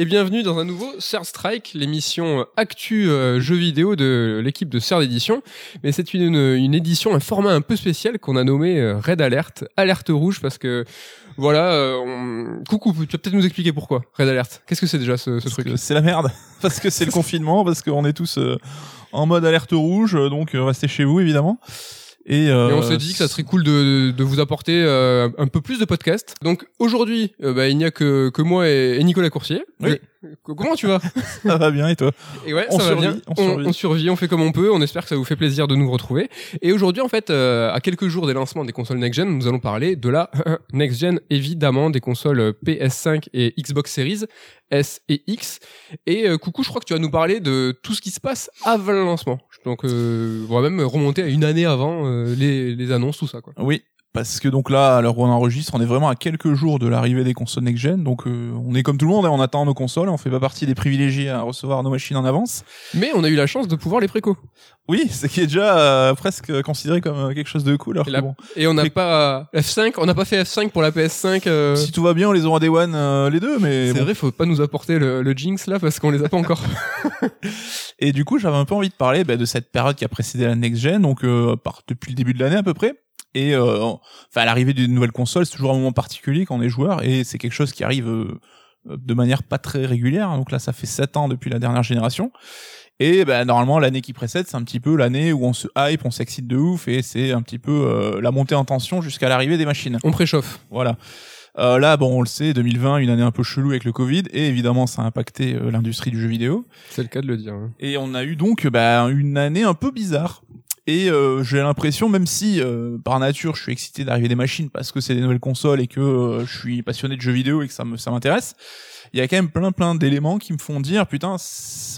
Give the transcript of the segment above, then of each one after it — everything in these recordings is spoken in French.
et bienvenue dans un nouveau Third Strike, l'émission actu euh, jeux vidéo de l'équipe de Third Edition. Mais c'est une, une édition, un format un peu spécial qu'on a nommé euh, Red Alert, alerte rouge parce que voilà, euh, on... coucou, tu vas peut-être nous expliquer pourquoi Red Alert? Qu'est-ce que c'est déjà ce, ce truc C'est la merde. Parce que c'est le confinement, parce qu'on est tous euh, en mode alerte rouge, euh, donc euh, restez chez vous évidemment. Et, euh, Et on s'est dit que ça serait cool de, de vous apporter euh, un peu plus de podcasts. Donc aujourd'hui, euh, bah, il n'y a que, que moi et, et Nicolas Coursier. Oui. Comment tu vas? Ça va bien et toi? Et ouais, On ça survit, va bien. on On, survit. on survit, on fait comme on peut. On espère que ça vous fait plaisir de nous retrouver. Et aujourd'hui, en fait, euh, à quelques jours des lancements des consoles next-gen, nous allons parler de la next-gen, évidemment, des consoles PS5 et Xbox Series S et X. Et euh, coucou, je crois que tu vas nous parler de tout ce qui se passe avant le lancement. Donc, euh, on va même remonter à une année avant euh, les, les annonces, tout ça, quoi. Oui. Parce que donc là, à l'heure où on enregistre, on est vraiment à quelques jours de l'arrivée des consoles next-gen, donc euh, on est comme tout le monde, hein, on attend nos consoles, on fait pas partie des privilégiés à recevoir nos machines en avance. Mais on a eu la chance de pouvoir les préco. Oui, ce qui est déjà euh, presque considéré comme euh, quelque chose de cool. Alors Et que la- bon, Et on n'a Pré- pas F5, on n'a pas fait F5 pour la PS5. euh, si tout va bien, on les aura des one euh, les deux, mais C'est bon. vrai, faut pas nous apporter le, le jinx là parce qu'on les a pas encore. Et du coup, j'avais un peu envie de parler bah, de cette période qui a précédé la next gen, donc euh, par, depuis le début de l'année à peu près. Et euh, enfin, à l'arrivée d'une nouvelle console, c'est toujours un moment particulier quand on est joueur, et c'est quelque chose qui arrive euh, de manière pas très régulière. Donc là, ça fait sept ans depuis la dernière génération. Et bah, normalement, l'année qui précède, c'est un petit peu l'année où on se hype, on s'excite de ouf, et c'est un petit peu euh, la montée en tension jusqu'à l'arrivée des machines. On préchauffe. Voilà. Euh, là, bon, on le sait, 2020, une année un peu chelou avec le Covid, et évidemment, ça a impacté euh, l'industrie du jeu vidéo. C'est le cas de le dire. hein. Et on a eu donc bah, une année un peu bizarre. Et euh, j'ai l'impression, même si euh, par nature je suis excité d'arriver des machines parce que c'est des nouvelles consoles et que euh, je suis passionné de jeux vidéo et que ça m'intéresse, il y a quand même plein plein d'éléments qui me font dire putain,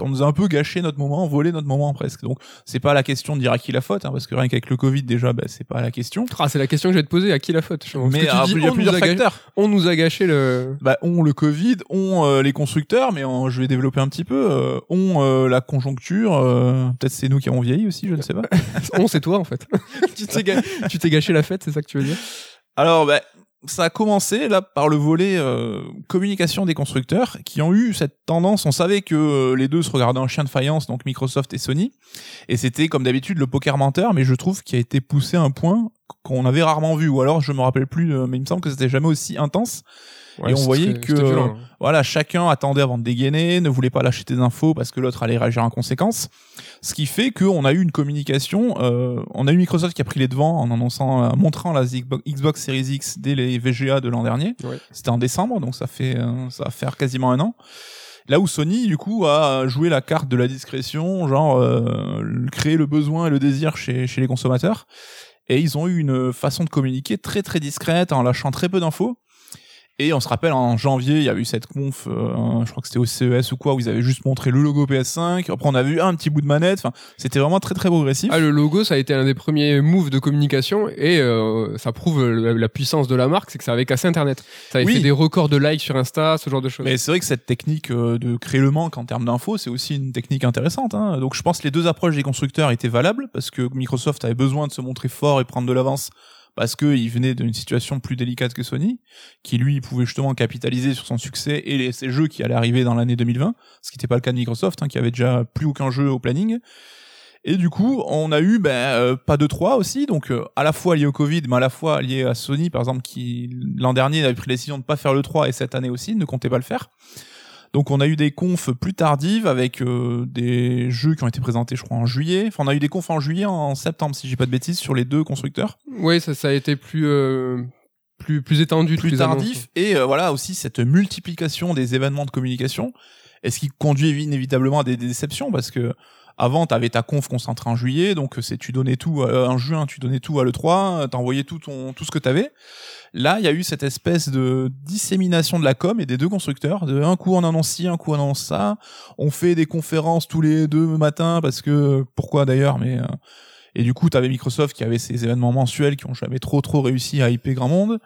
on nous a un peu gâché notre moment, volé notre moment presque. Donc c'est pas la question de dire à qui la faute, hein, parce que rien qu'avec le Covid déjà, bah, c'est pas la question. Ah, c'est la question que je vais te poser. À qui la faute Parce Mais alors, dis, il y a plusieurs gâché, facteurs. on nous a gâché le. Bah, on le Covid, on euh, les constructeurs, mais en- je vais développer un petit peu, euh, on euh, la conjoncture, euh, peut-être c'est nous qui avons vieilli aussi, je ne sais pas. on, c'est toi en fait. tu t'es gâché la fête, c'est ça que tu veux dire? Alors, ben, ça a commencé là par le volet euh, communication des constructeurs qui ont eu cette tendance. On savait que euh, les deux se regardaient en chien de faïence, donc Microsoft et Sony, et c'était comme d'habitude le poker menteur, mais je trouve qu'il a été poussé à un point qu'on avait rarement vu, ou alors je me rappelle plus, euh, mais il me semble que c'était jamais aussi intense. Ouais, on voyait très- que- violent, hein. Voilà, chacun attendait avant de dégainer, ne voulait pas lâcher des infos parce que l'autre allait réagir en conséquence. Ce qui fait qu'on a eu une communication, euh, on a eu Microsoft qui a pris les devants en annonçant, euh, montrant la Xbox Series X dès les VGA de l'an dernier. Ouais. C'était en décembre, donc ça fait, euh, ça va faire quasiment un an. Là où Sony, du coup, a joué la carte de la discrétion, genre euh, créer le besoin et le désir chez, chez les consommateurs. Et ils ont eu une façon de communiquer très très discrète en lâchant très peu d'infos. Et on se rappelle en janvier, il y a eu cette conf, euh, je crois que c'était au CES ou quoi, où ils avaient juste montré le logo PS5. Après, on a vu un petit bout de manette. Enfin, c'était vraiment très très progressif. Ah, le logo, ça a été un des premiers moves de communication et euh, ça prouve la, la puissance de la marque, c'est que ça avait cassé Internet. Ça avait Oui. fait des records de likes sur Insta, ce genre de choses. Mais c'est vrai que cette technique euh, de créer le manque en termes d'infos, c'est aussi une technique intéressante. Hein. Donc je pense que les deux approches des constructeurs étaient valables parce que Microsoft avait besoin de se montrer fort et prendre de l'avance parce qu'il venait d'une situation plus délicate que Sony, qui lui pouvait justement capitaliser sur son succès et ses jeux qui allaient arriver dans l'année 2020, ce qui n'était pas le cas de Microsoft, hein, qui avait déjà plus aucun jeu au planning. Et du coup, on a eu ben, euh, pas de 3 aussi, donc euh, à la fois lié au Covid, mais à la fois lié à Sony, par exemple, qui l'an dernier avait pris la décision de pas faire le 3 et cette année aussi ne comptait pas le faire. Donc on a eu des confs plus tardives avec euh, des jeux qui ont été présentés, je crois, en juillet. Enfin, on a eu des confs en juillet, en septembre, si j'ai pas de bêtises, sur les deux constructeurs. Ouais, ça, ça a été plus euh, plus plus étendu, Plus tardif. Et euh, voilà aussi cette multiplication des événements de communication. Et ce qui conduit inévitablement à des, des déceptions parce que avant, t'avais ta conf concentrée en juillet, donc c'est tu donnais tout euh, en juin, tu donnais tout à le 3, t'envoyais tout ton tout ce que t'avais. Là, il y a eu cette espèce de dissémination de la com et des deux constructeurs. De un coup on annonce ci, un coup on annonce ça. On fait des conférences tous les deux matins parce que pourquoi d'ailleurs, mais euh, et du coup t'avais Microsoft qui avait ces événements mensuels qui ont jamais trop trop réussi à hyper grand monde.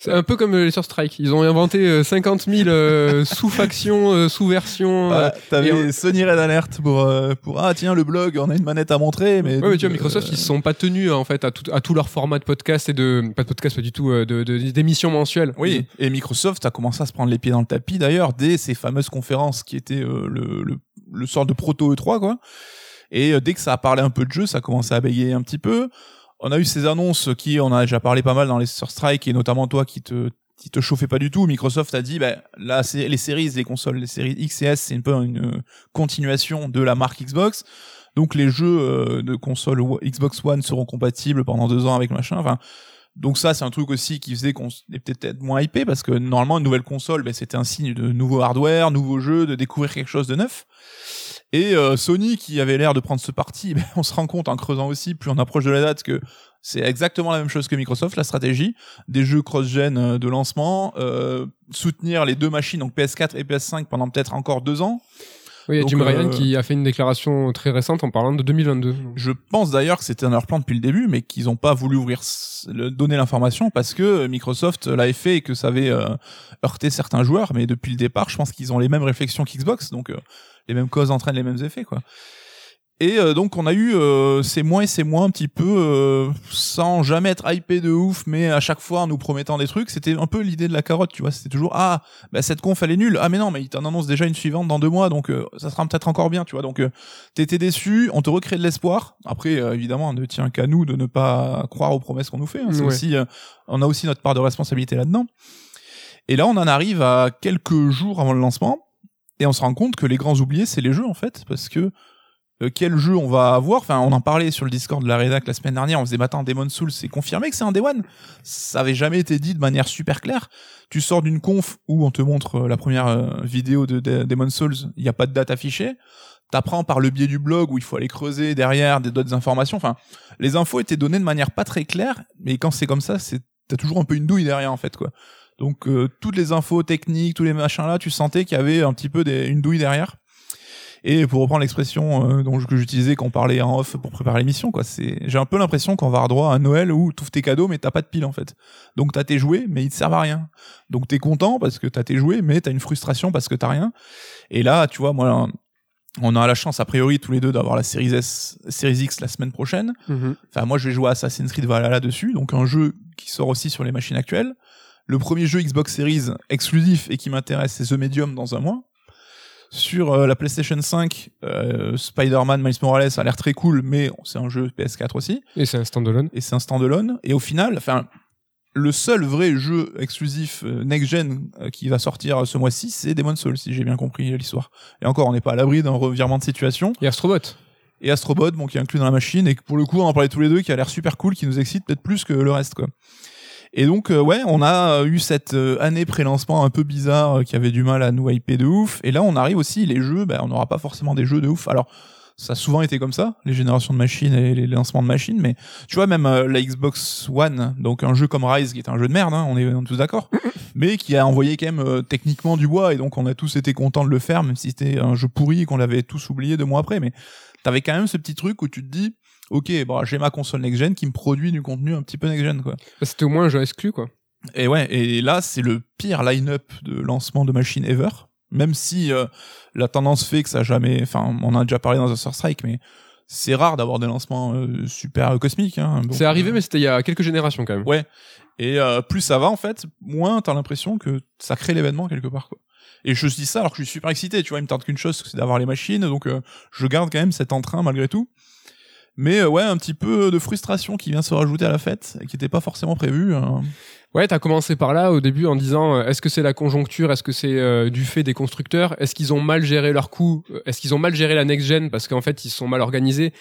C'est un peu comme les sur Strike. Ils ont inventé euh, 50 000 euh, sous-factions, euh, sous-versions. Voilà, euh, T'avais et Sony Red Alert pour euh, pour ah tiens le blog, on a une manette à montrer, mais Ouais, mais tu vois, euh, Microsoft, ils se sont pas tenus en fait à tout, à tout leur format de podcast et de pas de podcast, pas du tout, euh, de d'émissions mensuelles. Oui, et Microsoft a commencé à se prendre les pieds dans le tapis d'ailleurs dès ces fameuses conférences qui étaient euh, le, le, le sort de proto E3 quoi. Et euh, dès que ça a parlé un peu de jeu, ça a commencé à bégayer un petit peu. On a eu ces annonces qui, on a déjà parlé pas mal dans les Sur Strike et notamment toi qui te qui te chauffait pas du tout. Microsoft a dit, ben là, les séries, les consoles, les séries X et S, c'est un peu une continuation de la marque Xbox. Donc les jeux euh, de console Xbox One seront compatibles pendant deux ans avec machin. Enfin, donc ça, c'est un truc aussi qui faisait qu'on était peut-être moins hypé parce que normalement une nouvelle console, ben, c'était un signe de nouveau hardware, nouveau jeu, de découvrir quelque chose de neuf. Et euh, Sony, qui avait l'air de prendre ce parti, ben, on se rend compte en creusant aussi, plus on approche de la date, que c'est exactement la même chose que Microsoft, la stratégie des jeux cross-gen euh, de lancement, euh, soutenir les deux machines, donc PS4 et PS5 pendant peut-être encore deux ans. Oui, il y a Donc, Jim Ryan euh, qui a fait une déclaration très récente en parlant de 2022. Je pense d'ailleurs que c'était dans leur plan depuis le début, mais qu'ils n'ont pas voulu ouvrir, le- donner l'information parce que Microsoft l'avait fait et que ça avait euh, heurté certains joueurs. Mais depuis le départ, je pense qu'ils ont les mêmes réflexions qu'Xbox, donc euh, les mêmes causes entraînent les mêmes effets, quoi. Et euh, donc on a eu euh, ces mois et ces mois un petit peu euh, sans jamais être hypé de ouf, mais à chaque fois en nous promettant des trucs. C'était un peu l'idée de la carotte, tu vois. C'était toujours ah bah cette conf elle est nulle. Ah mais non mais il t'en annonce déjà une suivante dans deux mois, donc euh, ça sera peut-être encore bien, tu vois. Donc euh, t'étais déçu, on te recrée de l'espoir. Après euh, évidemment, ne tient qu'à nous de ne pas croire aux promesses qu'on nous fait. hein. C'est Ouais. aussi, euh, on a aussi notre part de responsabilité là-dedans. Et là on en arrive à quelques jours avant le lancement et on se rend compte que les grands oubliés c'est les jeux en fait parce que euh, quel jeu on va avoir? Enfin, on en parlait sur le Discord de la rédac la semaine dernière. On faisait, matin Demon Souls, c'est confirmé que c'est un Day One. Ça avait jamais été dit de manière super claire. Tu sors d'une conf où on te montre euh, la première euh, vidéo de, de Demon Souls, il n'y a pas de date affichée. T'apprends par le biais du blog où il faut aller creuser derrière des d'autres informations. Enfin, les infos étaient données de manière pas très claire, mais quand c'est comme ça, c'est t'as toujours un peu une douille derrière en fait quoi. Donc euh, toutes les infos techniques, tous les machins là, tu sentais qu'il y avait un petit peu des, une douille derrière. Et pour reprendre l'expression euh, que j'utilisais quand on parlait en off pour préparer l'émission, quoi, c'est j'ai un peu l'impression qu'on va avoir droit à Noël où tu tes cadeaux mais t'as pas de pile en fait. Donc t'as tes jouets mais ils te servent à rien. Donc t'es content parce que t'as tes jouets mais t'as une frustration parce que t'as rien. Et là, tu vois, moi, on a la chance a priori tous les deux d'avoir la Series S, Series X la semaine prochaine. Mhm. Enfin, moi, je vais jouer à Assassin's Creed Valhalla dessus, donc un jeu qui sort aussi sur les machines actuelles. Le premier jeu Xbox Series exclusif et qui m'intéresse, c'est The Medium dans un mois. Sur euh, la PlayStation 5, euh, Spider-Man Miles Morales a l'air très cool, mais c'est un jeu PS4 aussi, Et c'est un standalone. et c'est un standalone. Et au final, enfin, le seul vrai jeu exclusif euh, next-gen euh, qui va sortir ce mois-ci, c'est Demon's Souls, si j'ai bien compris l'histoire. Et encore, on n'est pas à l'abri d'un revirement de situation Et Astrobot. et Astrobot, bon, qui est inclus dans la machine, et pour le coup, on en parlait tous les deux, qui a l'air super cool, qui nous excite peut-être plus que le reste, quoi. Et donc, euh, ouais, on a eu cette euh, année pré-lancement un peu bizarre, euh, qui avait du mal à nous hyper de ouf, et là, on arrive aussi, les jeux, ben, on n'aura pas forcément des jeux de ouf. Alors, ça a souvent été comme ça, les générations de machines et les lancements de machines, mais tu vois, même euh, la Xbox One, donc un jeu comme Rise, qui est un jeu de merde, hein, on, est, on est tous d'accord, mais qui a envoyé quand même euh, techniquement du bois, et donc on a tous été contents de le faire, même si c'était un jeu pourri et qu'on l'avait tous oublié deux mois après, mais t'avais quand même ce petit truc où tu te dis, ok, bon, j'ai ma console next-gen qui me produit du contenu un petit peu next-gen, quoi. Bah, C'était au moins un jeu exclu, quoi. Et ouais, et là, c'est le pire line-up de lancement de machine ever. Même si euh, la tendance fait que ça a jamais, enfin, on en a déjà parlé dans The Sur Strike, mais c'est rare d'avoir des lancements euh, super cosmiques. Hein. C'est arrivé, euh, mais c'était il y a quelques générations quand même. Ouais. Et euh, plus ça va en fait, moins t'as l'impression que ça crée l'événement quelque part quoi. Et je dis ça alors que je suis super excité, tu vois, il me tarde qu'une chose, c'est d'avoir les machines, donc euh, je garde quand même cet entrain malgré tout. Mais euh, ouais, un petit peu de frustration qui vient se rajouter à la fête, et qui n'était pas forcément prévu. hein. Ouais, t'as commencé par là au début en disant euh, est-ce que c'est la conjoncture, est-ce que c'est euh, du fait des constructeurs, est-ce qu'ils ont mal géré leurs coûts, Euh, est-ce qu'ils ont mal géré la next gen? Parce qu'en fait ils sont mal organisés,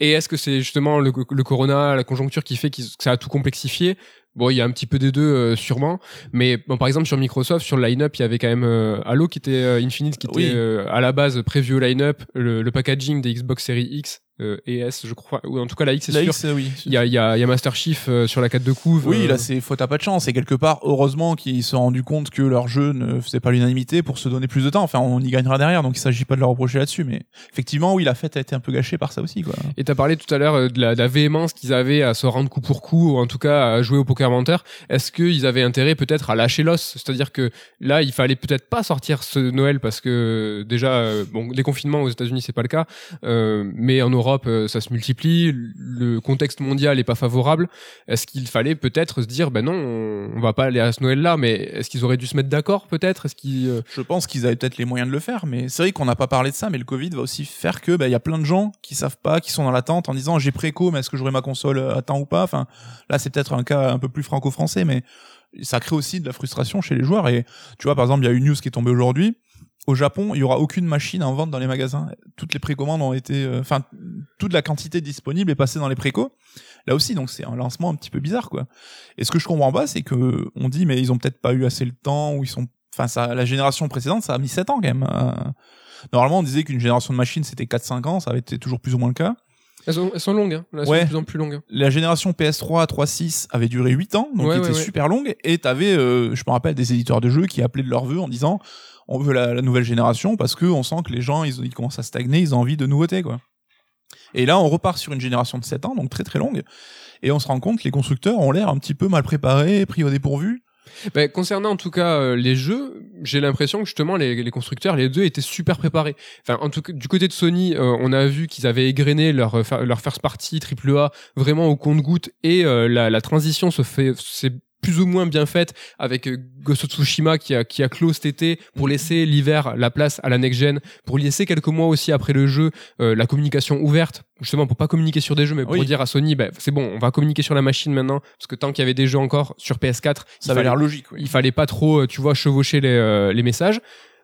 et est-ce que c'est justement le, le corona, la conjoncture qui fait qu'ils- que ça a tout complexifié? Bon, il y a un petit peu des deux euh, sûrement, mais bon, par exemple sur Microsoft, sur le line-up, il y avait quand même euh, Halo qui était euh, Infinite, qui Oui. était euh, à la base prévu au line-up, le, le packaging des Xbox Series X euh, ES, je crois, ou en tout cas la X, c'est sûr. Euh, oui. Il y a, il y, a, il y a Master Chief euh, sur la 4 de couve. Oui, euh, là, c'est faute à pas de chance. Et quelque part, heureusement qu'ils se sont rendus compte que leur jeu ne faisait pas l'unanimité pour se donner plus de temps. Enfin, on y gagnera derrière, donc il s'agit pas de leur reprocher là-dessus. Mais effectivement, oui, la fête a été un peu gâchée par ça aussi, quoi. Et t'as parlé tout à l'heure euh, de la, de la véhémence qu'ils avaient à se rendre coup pour coup, ou en tout cas à jouer au poker menteur. Est-ce qu'ils avaient intérêt peut-être à lâcher l'os? C'est-à-dire que là, il fallait peut-être pas sortir ce Noël parce que déjà, euh, bon, les confinements aux États-Unis c'est pas le cas, euh, mais en Europe euh, ça se multiplie, le contexte mondial est pas favorable. Est-ce qu'il fallait peut-être se dire, ben non, on, va pas aller à ce Noël-là, mais est-ce qu'ils auraient dû se mettre d'accord peut-être? Est-ce qu'ils euh, Je pense qu'ils avaient peut-être les moyens de le faire, mais c'est vrai qu'on n'a pas parlé de ça, mais le Covid va aussi faire que, bah, il y a plein de gens qui savent pas, qui sont dans l'attente en disant j'ai préco, mais est-ce que j'aurai ma console à temps ou pas? Enfin, là, c'est peut-être un cas un peu plus franco-français, mais ça crée aussi de la frustration chez les joueurs et tu vois, par exemple, il y a une news qui est tombée aujourd'hui. Au Japon, il y aura aucune machine en vente dans les magasins. Toutes les précommandes ont été, euh, enfin, toute la quantité disponible est passée dans les précos. Là aussi, donc c'est un lancement un petit peu bizarre, quoi. Et ce que je comprends pas, c'est que on dit, mais ils ont peut-être pas eu assez le temps, ou ils sont, enfin, ça, la génération précédente, ça a mis 7 ans quand même. euh. Normalement, on disait qu'une génération de machines, c'était 4-5 ans, ça avait été toujours plus ou moins le cas. elles, sont, elles sont longues, hein. Là, elles Ouais. sont de plus en plus longues. hein. La génération PS3, 3.6 avait duré 8 ans, donc Ouais, était ouais. super longue, et t'avais, euh, je me rappelle, des éditeurs de jeux qui appelaient de leur vœu en disant, on veut la, la nouvelle génération parce que on sent que les gens, ils, ils commencent à stagner, ils ont envie de nouveautés, quoi. Et là, on repart sur une génération de 7 ans, donc très très longue, et on se rend compte que les constructeurs ont l'air un petit peu mal préparés, pris au dépourvu. Ben, concernant en tout cas euh, les jeux, j'ai l'impression que justement les, constructeurs, les deux étaient super préparés. Enfin, en tout cas, du côté de Sony, euh, on a vu qu'ils avaient égrené leur euh, leur first party AAA vraiment au compte-goutte et la, la transition se fait plus ou moins bien faite avec euh, Ghost of Tsushima qui a qui a clos cet été pour laisser l'hiver la place à la next gen, pour laisser quelques mois aussi après le jeu euh, la communication ouverte justement pour pas communiquer sur des jeux mais pour Oui. dire à Sony ben c'est bon on va communiquer sur la machine maintenant parce que tant qu'il y avait des jeux encore sur PS4 il Ça avait l'air logique, oui. il fallait pas trop, euh, tu vois, chevaucher les, euh, les messages.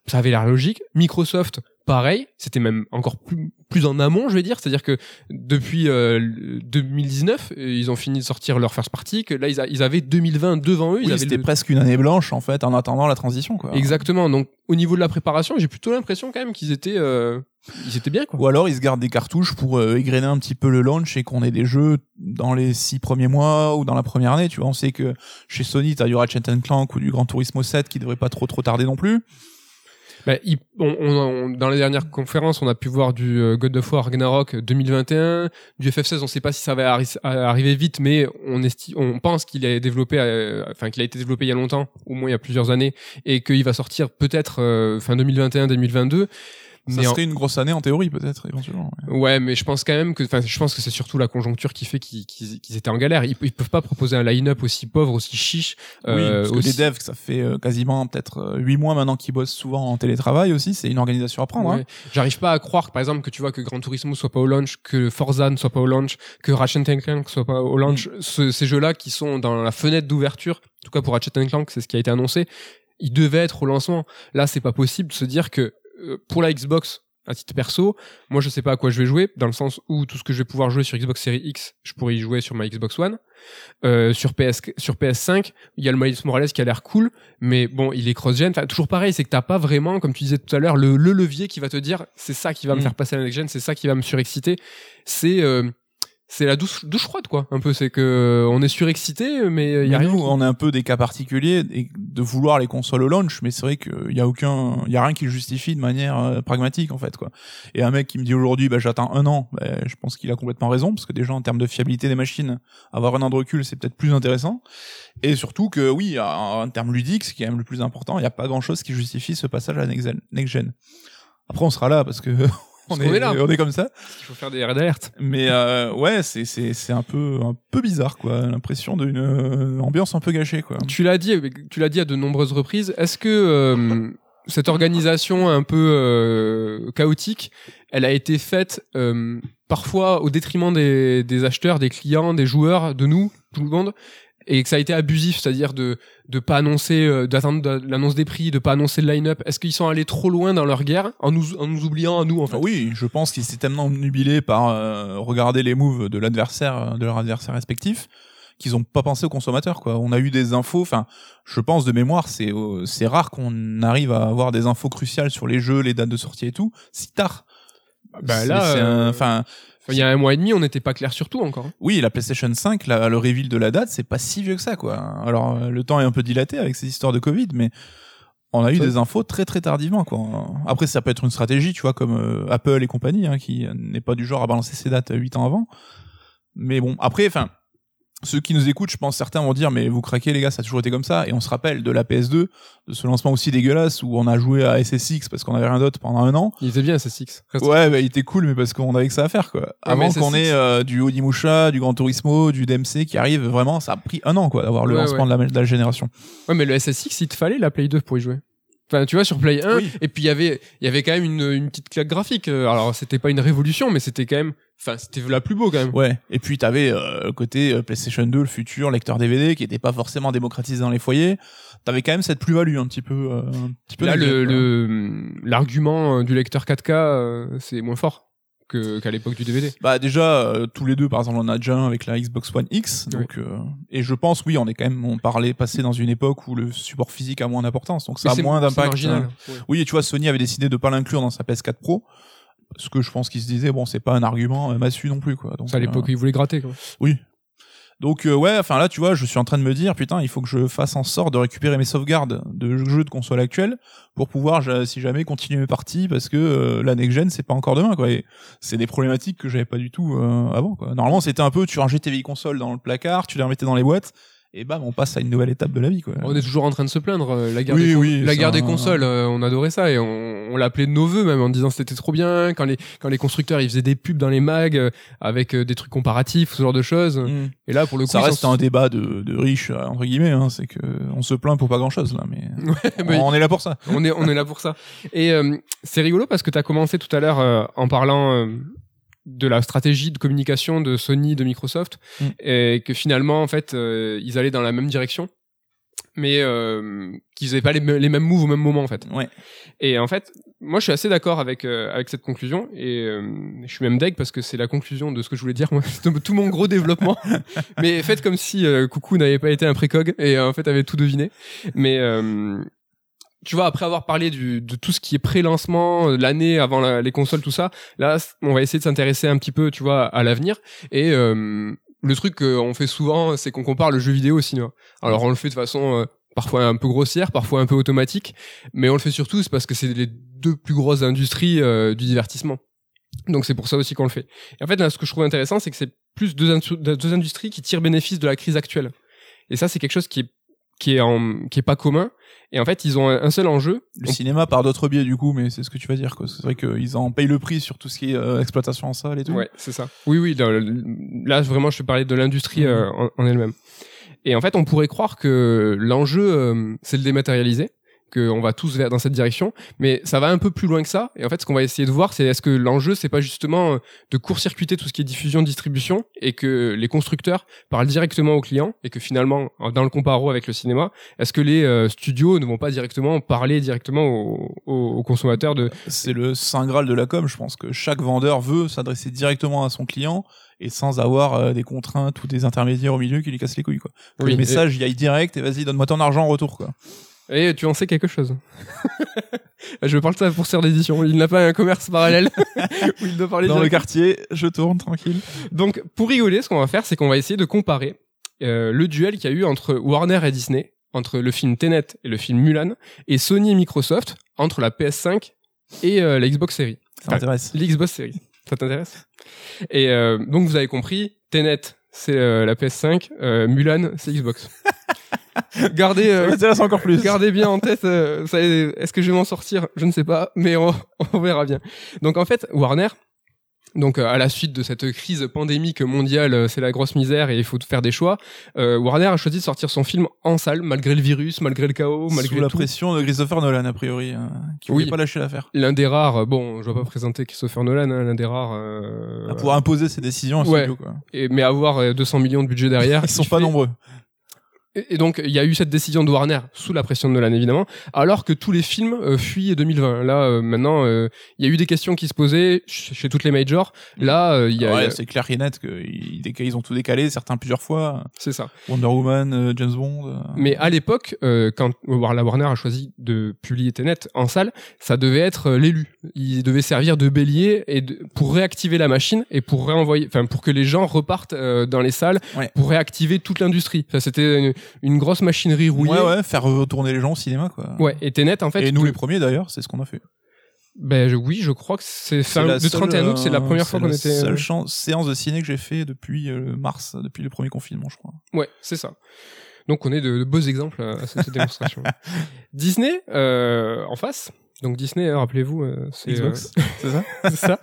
Ça avait l'air logique. Microsoft, pareil. C'était même encore plus, plus en amont, je vais dire. C'est-à-dire que depuis euh, le- 2019, euh, ils ont fini de sortir leur first party, que là, ils, a- ils avaient 2020 devant eux. ils Oui, c'était le- presque une année blanche, en fait, en attendant la transition, quoi. Exactement. Donc, au niveau de la préparation, j'ai plutôt l'impression quand même qu'ils étaient, euh, ils étaient bien, quoi. Ou alors ils se gardent des cartouches pour euh, égrener un petit peu le launch et qu'on ait des jeux dans les six premiers mois ou dans la première année. Tu vois, on sait que chez Sony, t'as du Ratchet Clank ou du Gran Turismo 7 qui devrait pas trop trop tarder non plus. Bah, dans les dernières conférences, on a pu voir du euh, God of War Ragnarok 2021, du FF16. On sait pas si ça va arriver vite, mais on on pense qu'il est développé, euh, qu'il a été développé il y a longtemps, au moins il y a plusieurs années, et qu'il va sortir peut-être euh, fin 2021-2022. Ça en- serait une grosse année en théorie peut-être éventuellement. ouais. Ouais, mais je pense quand même que, enfin, je pense que c'est surtout la conjoncture qui fait qu'ils étaient en galère. Ils, ils peuvent pas proposer un line-up aussi pauvre, aussi chiche. oui, euh, parce que aussi- les devs, ça fait euh, quasiment peut-être euh, huit mois maintenant qu'ils bossent souvent en télétravail aussi. C'est une organisation à prendre. Ouais. hein. J'arrive pas à croire, par exemple, que tu vois que Gran Turismo soit pas au launch, que Forza ne soit pas au launch, que Ratchet Clank soit pas au launch. Ce- ces jeux-là qui sont dans la fenêtre d'ouverture, en tout cas pour Ratchet Clank, c'est ce qui a été annoncé, ils devaient être au lancement. Là, c'est pas possible de se dire que pour la Xbox, à titre perso, moi je sais pas à quoi je vais jouer, dans le sens où tout ce que je vais pouvoir jouer sur Xbox Series X, je pourrais y jouer sur ma Xbox One. Euh, sur PS sur PS5, il y a le Miles Morales qui a l'air cool, mais bon, il est cross-gen. Enfin, toujours pareil, c'est que t'as pas vraiment, comme tu disais tout à l'heure, le, le levier qui va te dire, c'est ça qui va me Mm. faire passer à la next-gen, c'est ça qui va me surexciter. C'est euh, c'est la douche, douche froide, quoi. Un peu, c'est que euh, on est surexcité, mais il y a Mais rien. nous, qui- on est un peu des cas particuliers et de vouloir les consoles au launch, mais c'est vrai qu'il y a aucun, il y a rien qui le justifie de manière euh, pragmatique en fait quoi. Et un mec qui me dit aujourd'hui, bah j'attends un an, bah, je pense qu'il a complètement raison parce que déjà en termes de fiabilité des machines, avoir un an de recul c'est peut-être plus intéressant. Et surtout que oui, en, termes ludiques, ce qui est quand même le plus important, il n'y a pas grand chose qui justifie ce passage à next gen. Après, on sera là parce que on, est là. on est comme ça. Il faut faire des red alertes. Mais euh, ouais, c'est c'est c'est un peu un peu bizarre quoi, l'impression d'une euh, ambiance un peu gâchée quoi. Tu l'as dit, tu l'as dit à de nombreuses reprises. Est-ce que euh, cette organisation un peu euh, chaotique, elle a été faite euh, parfois au détriment des, des acheteurs, des clients, des joueurs, de nous, tout le monde, et que ça a été abusif, c'est-à-dire de de pas annoncer, euh, d'attendre l'annonce des prix, de pas annoncer le line-up. Est-ce qu'ils sont allés trop loin dans leur guerre en nous en nous oubliant à nous en fait? Enfin, oui, je pense qu'ils s'étaient tellement nubilés par euh, regarder les moves de l'adversaire, de leur adversaire respectif, qu'ils ont pas pensé aux consommateurs quoi. On a eu des infos, enfin, je pense de mémoire, c'est euh, c'est rare qu'on arrive à avoir des infos cruciales sur les jeux, les dates de sortie et tout, si tard. Bah là, c'est un- euh, Enfin, il y a un mois et demi, on n'était pas clair sur tout encore. Oui, la PlayStation 5, la- le reveal de la date, c'est pas si vieux que ça, quoi. Alors, euh, le temps est un peu dilaté avec ces histoires de Covid, mais on a eu des infos très très tardivement, quoi. Après, ça peut être une stratégie, tu vois, comme euh, Apple et compagnie, hein, qui n'est pas du genre à balancer ses dates 8 ans avant. Mais bon, après, enfin, ceux qui nous écoutent, je pense certains vont dire, mais vous craquez les gars, ça a toujours été comme ça. Et on se rappelle de la PS2, de ce lancement aussi dégueulasse où on a joué à SSX parce qu'on avait rien d'autre pendant un an. Il était bien, SSX. Ouais, bah, il était cool, mais parce qu'on avait que ça à faire, quoi. Avant qu'on ait euh, du Onimusha, du Gran Turismo, du DMC qui arrive, vraiment, ça a pris un an, quoi, d'avoir le Ouais, lancement ouais. de, la, de la génération. Ouais, mais le SSX, il te fallait la Play 2 pour y jouer. Enfin, tu vois, sur Play 1, Oui. et puis il y avait, il y avait quand même une, une petite claque graphique. Euh, Alors, c'était pas une révolution, mais c'était quand même, enfin, c'était la plus beau quand même. Ouais. Et puis, t'avais euh, le côté euh, PlayStation 2, le futur lecteur DVD, qui était pas forcément démocratisé dans les foyers. T'avais quand même cette plus-value un petit peu, euh, un petit peu. Là, le, l'argument euh, du lecteur 4K, euh, c'est moins fort que, qu'à l'époque du DVD. Bah déjà euh, tous les deux par exemple on a déjà un avec la Xbox One X donc euh, et je pense oui on est quand même on parlait passé dans une époque où le support physique a moins d'importance donc ça Mais a moins d'impact hein. Ouais. Oui, et tu vois, Sony avait décidé de pas l'inclure dans sa PS4 Pro. Parce que je pense qu'il se disait, bon, c'est pas un argument euh, massu non plus, quoi. Donc, à l'époque, euh, ils voulaient gratter, quoi. oui. Donc, euh, ouais, enfin là, tu vois, je suis en train de me dire, putain, il faut que je fasse en sorte de récupérer mes sauvegardes de jeux de console actuelle pour pouvoir, si jamais, continuer mes parties parce que euh, la next-gen, c'est pas encore demain, quoi. C'est des problématiques que j'avais pas du tout euh, avant, quoi. Normalement, c'était un peu, tu rangeais tes vieilles consoles dans le placard, tu les remettais dans les boîtes, et bam, on passe à une nouvelle étape de la vie, quoi. On est toujours en train de se plaindre. euh, La guerre, Oui, des, con- oui, la guerre des consoles, euh, on adorait ça et on, on l'appelait de nos voeux même en disant c'était trop bien quand les quand les constructeurs ils faisaient des pubs dans les mags euh, avec euh, des trucs comparatifs, ce genre de choses. Mm. Et là pour le coup ça reste un débat de, de riches entre guillemets hein, c'est que on se plaint pour pas grand chose là mais, mais- on est là pour ça on est on est là pour ça. Et euh, c'est rigolo parce que tu as commencé tout à l'heure euh, en parlant euh, de la stratégie de communication de Sony, de Microsoft, Mm. et que finalement en fait euh, ils allaient dans la même direction, mais euh, qu'ils n'avaient pas les, me- les mêmes moves au même moment en fait. ouais Et en fait, moi, je suis assez d'accord avec euh, avec cette conclusion et euh, je suis même deg parce que c'est la conclusion de ce que je voulais dire moi, tout mon gros développement. Mais faites comme si euh, Coucou n'avait pas été un précog et euh, en fait avait tout deviné. Mais euh, tu vois, après avoir parlé du, de tout ce qui est pré-lancement, euh, l'année avant les consoles, tout ça, là, on va essayer de s'intéresser un petit peu, tu vois, à l'avenir. Et euh, le truc qu'on fait souvent, c'est qu'on compare le jeu vidéo au cinéma. Alors, on le fait de façon euh, parfois un peu grossière, parfois un peu automatique, mais on le fait surtout c'est parce que c'est les deux plus grosses industries euh, du divertissement. Donc c'est pour ça aussi qu'on le fait. Et en fait, là, ce que je trouve intéressant, c'est que c'est plus deux, deux industries qui tirent bénéfice de la crise actuelle. Et ça, c'est quelque chose qui est qui est en, qui est pas commun. Et en fait, ils ont un, seul enjeu. le cinéma par d'autres biais du coup mais c'est ce que tu vas dire quoi c'est vrai qu'ils en payent le prix sur tout ce qui est euh, exploitation en salle et tout Ouais, c'est ça. Oui, oui. Là, là, vraiment, je te parlais de l'industrie Mhm. euh, en, en elle-même. Et en fait, on pourrait croire que l'enjeu, euh, c'est le dématérialiser, qu'on va tous vers dans cette direction, mais ça va un peu plus loin que ça. Et en fait, ce qu'on va essayer de voir, c'est est-ce que l'enjeu, c'est pas justement euh, de court-circuiter tout ce qui est diffusion, distribution, et que les constructeurs parlent directement aux clients, et que finalement, dans le comparo avec le cinéma, est-ce que les euh, studios ne vont pas directement parler directement aux, consommateurs de c'est le saint graal de la com je pense que chaque vendeur veut s'adresser directement à son client et sans avoir euh, des contraintes ou des intermédiaires au milieu qui lui cassent les couilles quoi Oui, le message il y aille direct et vas-y donne-moi ton argent en retour quoi Et tu en sais quelque chose. je parle de ça pour Sœur d'édition. Il n'a pas un commerce parallèle où il doit parler dans le quartier je tourne tranquille Donc, pour rigoler, ce qu'on va faire, c'est qu'on va essayer de comparer euh, le duel qu'il y a eu entre Warner et Disney, entre le film Tenet et le film Mulan, et Sony et Microsoft, entre la PS5 et euh, la Xbox Series. ça m'intéresse L'Xbox Series. Ça t'intéresse? Et euh, donc, vous avez compris, Tenet, c'est euh, la PS5, euh, Mulan, c'est Xbox. Gardez... euh, encore plus Gardez bien en tête, est-ce que je vais m'en sortir? Je ne sais pas, mais on, on verra bien. Donc en fait, Warner, donc euh, à la suite de cette crise pandémique mondiale, euh, c'est la grosse misère et il faut faire des choix. euh, Warner a choisi de sortir son film en salle malgré le virus, malgré le chaos, malgré sous la tout. pression de Christopher Nolan a priori hein, qui Oui. voulait pas lâcher l'affaire L'un des rares, euh, bon, je vais pas présenter Christopher Nolan, hein, l'un des rares, euh, pour imposer ses décisions à ouais. studio quoi et, mais avoir euh, 200 millions de budget derrière. ils sont pas nombreux Et donc, il y a eu cette décision de Warner sous la pression de Nolan, évidemment, alors que tous les films euh, fuient 2020. Là, euh, maintenant, euh, il y a eu des questions qui se posaient ch- chez toutes les majors. Là, euh, il y a, Ouais, c'est clair et net qu'ils ils ont tout décalé, certains plusieurs fois. c'est ça. Wonder Woman, James Bond. Mais à l'époque, quand la Warner a choisi de publier Tenet en salle, ça devait être l'élu. Il devait servir de bélier et de- pour réactiver la machine et pour réenvoyer, enfin pour que les gens repartent dans les salles, Ouais. pour réactiver toute l'industrie. Enfin, c'était une, une grosse machinerie rouillée. Ouais, ouais, faire retourner les gens au cinéma, quoi. Ouais, et Tenet en fait. et nous, de- les premiers, d'ailleurs, c'est ce qu'on a fait. Ben je- oui, je crois que c'est la le seule, 31 août, c'est la euh, première fois c'est qu'on la était. euh, seule chan- séance de ciné que j'ai fait depuis euh, mars, depuis le premier confinement, je crois. Ouais, c'est ça. Donc on est de, de beaux exemples à cette démonstration. Disney euh, en face. Donc Disney, rappelez-vous, euh, c'est euh, Xbox, c'est ça c'est ça.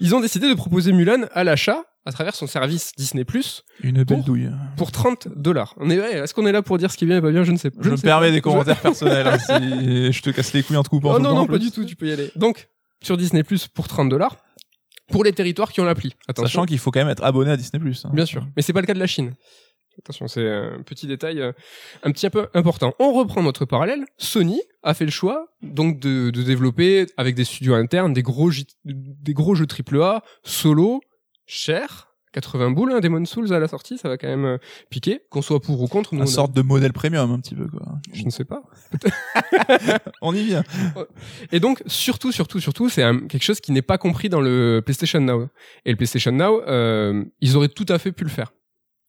Ils ont décidé de proposer Mulan à l'achat à travers son service Disney Plus Une belle Pour- douille. pour 30 dollars. On est ouais, est-ce qu'on est là pour dire ce qui est bien et pas bien? Je ne sais pas. Je, me sais permets pas. des Je- commentaires personnels. hein, si je te casse les couilles en te coupant. Oh non non, pas plus. du tout, tu peux y aller. Donc sur Disney Plus pour 30 dollars pour les territoires qui ont l'appli. Sachant qu'il faut quand même être abonné à Disney+. Hein. Bien sûr, mais c'est pas le cas de la Chine. Attention, c'est un petit détail euh, un petit peu important. On reprend notre parallèle. Sony a fait le choix donc de, de développer avec des studios internes des gros des gros jeux AAA solo chers. 80 boules, hein, Demon's Souls à la sortie, ça va quand même euh, piquer, qu'on soit pour ou contre. Nous, Une a- sorte de modèle premium, un petit peu, quoi. Je ne sais pas. On y vient. Et donc, surtout, surtout, surtout, c'est un- quelque chose qui n'est pas compris dans le PlayStation Now. Et le PlayStation Now, euh, ils auraient tout à fait pu le faire.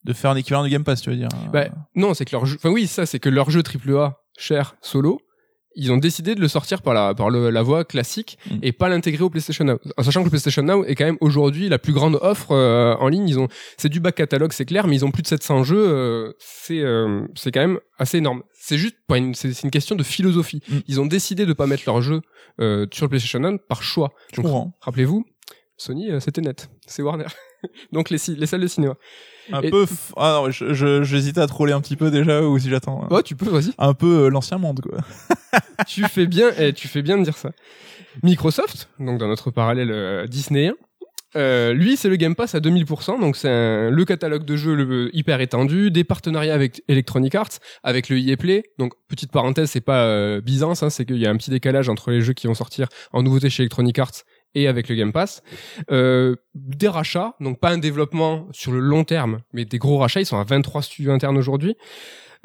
De faire un équivalent du Game Pass, tu veux dire. Bah, non, c'est que leur jeu, enfin oui, ça, c'est que leur jeu AAA cher solo, ils ont décidé de le sortir par la, par le- la voie classique Mm. et pas l'intégrer au PlayStation Now. En sachant que le PlayStation Now est quand même aujourd'hui la plus grande offre euh, en ligne. Ils ont, c'est du back catalogue, c'est clair, mais ils ont plus de 700 jeux. euh, c'est, euh, c'est quand même assez énorme. C'est juste, pas une, c'est, une question de philosophie. Mm. Ils ont décidé de pas mettre leur jeu euh, sur le PlayStation Now par choix. Donc, rappelez-vous, Sony, euh, c'était net. C'est Warner. Donc les, les salles de cinéma. Un Et- peu. f- Ah non, j'hésitais à troller un petit peu déjà, ou si j'attends. Oh, tu peux, vas-y. Un peu euh, l'ancien monde, quoi. tu fais bien, et tu fais bien de dire ça. Microsoft, donc dans notre parallèle euh, Disneyen, euh, lui c'est le Game Pass à 2000%, donc c'est le catalogue de jeux le, hyper étendu, des partenariats avec Electronic Arts, avec le EA Play. Donc petite parenthèse, c'est pas euh, Byzance, hein, c'est qu'il y a un petit décalage entre les jeux qui vont sortir en nouveauté chez Electronic Arts et avec le Game Pass. Euh, des rachats, donc pas un développement sur le long terme, mais des gros rachats. Ils sont à 23 studios internes aujourd'hui.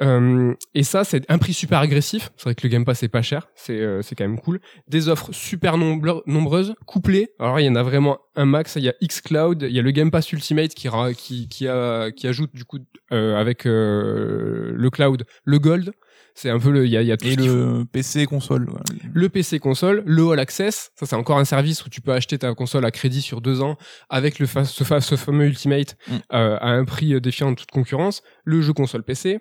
Euh, et ça, c'est un prix super agressif. C'est vrai que le Game Pass est pas cher, c'est euh, c'est quand même cool. Des offres super nombre- nombreuses, couplées. Alors il y en a vraiment un max. Il y a xCloud, il y a le Game Pass Ultimate qui qui qui, a, qui ajoute du coup euh, avec euh, le cloud le Gold. C'est un peu le il y a, y a tout Et ce qu'il faut le PC console. ouais. le PC console, le All Access, ça c'est encore un service où tu peux acheter ta console à crédit sur deux ans avec le fa- ce, fa- ce fameux Ultimate Mm. euh, à un prix euh, défiant toute concurrence, le jeu console PC.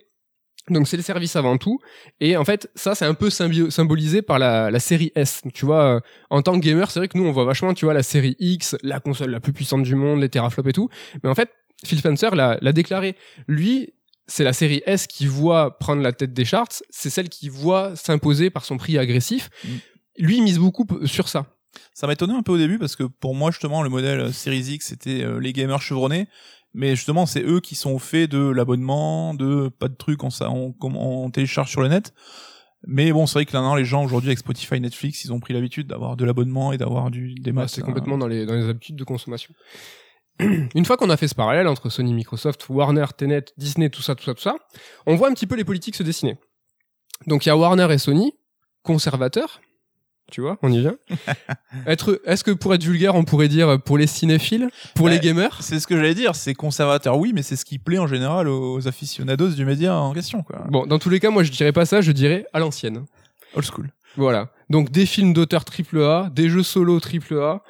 Donc c'est le service avant tout. Et en fait, ça c'est un peu symbolisé par la, la série S. Tu vois, euh, en tant que gamer, c'est vrai que nous on voit vachement, tu vois, la série X, la console la plus puissante du monde, les teraflops et tout. Mais en fait, Phil Spencer l'a déclaré. Lui, c'est la série S qui voit prendre la tête des charts, c'est celle qui voit s'imposer par son prix agressif. Mm. Lui, il mise beaucoup sur ça. Ça m'étonnait un peu au début parce que pour moi justement le modèle euh, Series X c'était euh, les gamers chevronnés, mais justement c'est eux qui sont faits de l'abonnement, de pas de trucs on, télécharge sur le net. Mais bon, c'est vrai que maintenant les gens aujourd'hui avec Spotify, Netflix, ils ont pris l'habitude d'avoir de l'abonnement et d'avoir du des maths. c'est hein. complètement dans les, dans les habitudes de consommation. Une fois qu'on a fait ce parallèle entre Sony, Microsoft, Warner, Tenet, Disney, tout ça, tout ça, tout ça, on voit un petit peu les politiques se dessiner. Donc il y a Warner et Sony, conservateurs, tu vois, on y vient. être, est-ce que pour être vulgaire, on pourrait dire pour les cinéphiles, pour les gamers? C'est ce que j'allais dire, c'est conservateur oui, mais c'est ce qui plaît en général aux aficionados du média en question quoi. Bon, dans tous les cas, moi je dirais pas ça, je dirais à l'ancienne. Old school. Voilà. Donc des films d'auteur AAA, des jeux solo AAA,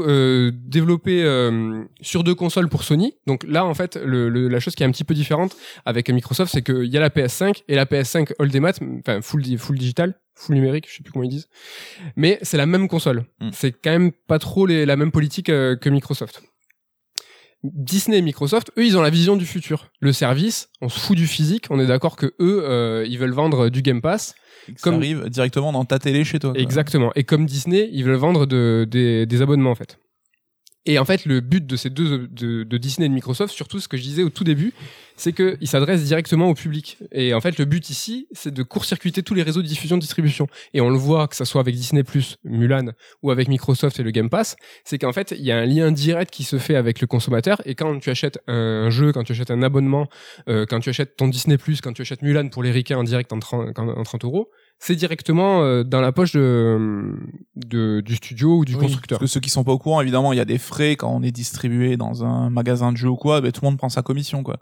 euh, développés euh, sur deux consoles pour Sony. Donc là, en fait, le, le- la chose qui est un petit peu différente avec Microsoft, c'est qu'il y a la PS5 et la PS5 All Mat, enfin full, di- full digital, full numérique, je sais plus comment ils disent. Mais c'est la même console. Mm. C'est quand même pas trop les, la même politique euh, que Microsoft. Disney et Microsoft, eux, ils ont la vision du futur. Le service, on se fout du physique. On est d'accord que eux, euh, ils veulent vendre du Game Pass. Et Comme- Ça arrive directement dans ta télé chez toi. quoi. Exactement. Et comme Disney, ils veulent vendre de, des, des abonnements en fait. Et en fait, le but de ces deux, de, de Disney et de Microsoft, surtout ce que je disais au tout début, c'est qu'ils s'adressent directement au public. Et en fait, le but ici, c'est de court-circuiter tous les réseaux de diffusion, de distribution. Et on le voit, que ça soit avec Disney+, Mulan, ou avec Microsoft et le Game Pass, c'est qu'en fait, il y a un lien direct qui se fait avec le consommateur. Et quand tu achètes un jeu, quand tu achètes un abonnement, euh, quand tu achètes ton Disney+, quand tu achètes Mulan pour les ricains en direct en 30, en 30 euros, c'est directement euh, dans la poche de, de, du studio ou du Oui, constructeur. Parce que ceux qui sont pas au courant, évidemment, il y a des frais quand on est distribué dans un magasin de jeux ou quoi, ben, tout le monde prend sa commission, quoi.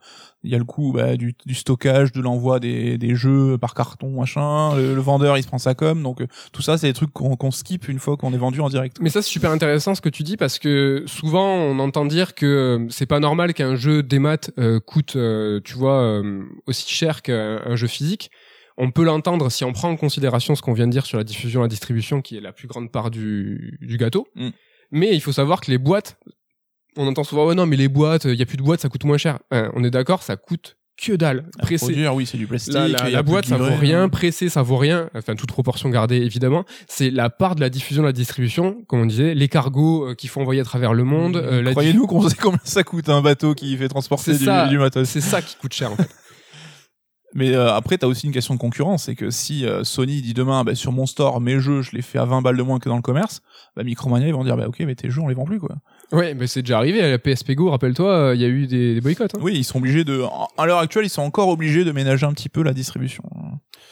Il y a le coût bah, du, du stockage, de l'envoi des, des jeux par carton, machin. Le, le vendeur, il se prend sa com. Donc euh, tout ça, c'est des trucs qu'on qu'on skip une fois qu'on est vendu en direct. Mais ça c'est super intéressant ce que tu dis parce que souvent on entend dire que euh, c'est pas normal qu'un jeu démat euh, coûte, euh, tu vois, euh, aussi cher qu'un un jeu physique. On peut l'entendre si on prend en considération ce qu'on vient de dire sur la diffusion, la distribution, qui est la plus grande part du, du gâteau. Mm. Mais il faut savoir que les boîtes, on entend souvent ouais non mais les boîtes, il y a plus de boîtes, ça coûte moins cher. Hein, on est d'accord, ça coûte que dalle. Produire, oui, c'est du plastique. la, boîte, ça vaut rien. hein. Pressé, ça vaut rien. Enfin, toute proportion gardée, évidemment. C'est la part de la diffusion, de la distribution, comme on disait, les cargos euh, qu'il faut envoyer à travers le monde. euh, la Croyez-nous qu'on sait combien ça coûte un bateau qui fait transporter du, ça. du matos. C'est ça qui coûte cher, en fait. Mais euh, après, t'as aussi une question de concurrence, c'est que si euh, Sony dit demain, bah, sur mon store, mes jeux, je les fais à 20 balles de moins que dans le commerce, bah, Micromania, ils vont dire, bah ok, mais tes jeux, on les vend plus, quoi. Ouais, mais c'est déjà arrivé à la PSP Go, rappelle-toi, euh, il y a eu des, des boycotts. Hein. Oui, ils sont obligés de, à l'heure actuelle, ils sont encore obligés de ménager un petit peu la distribution.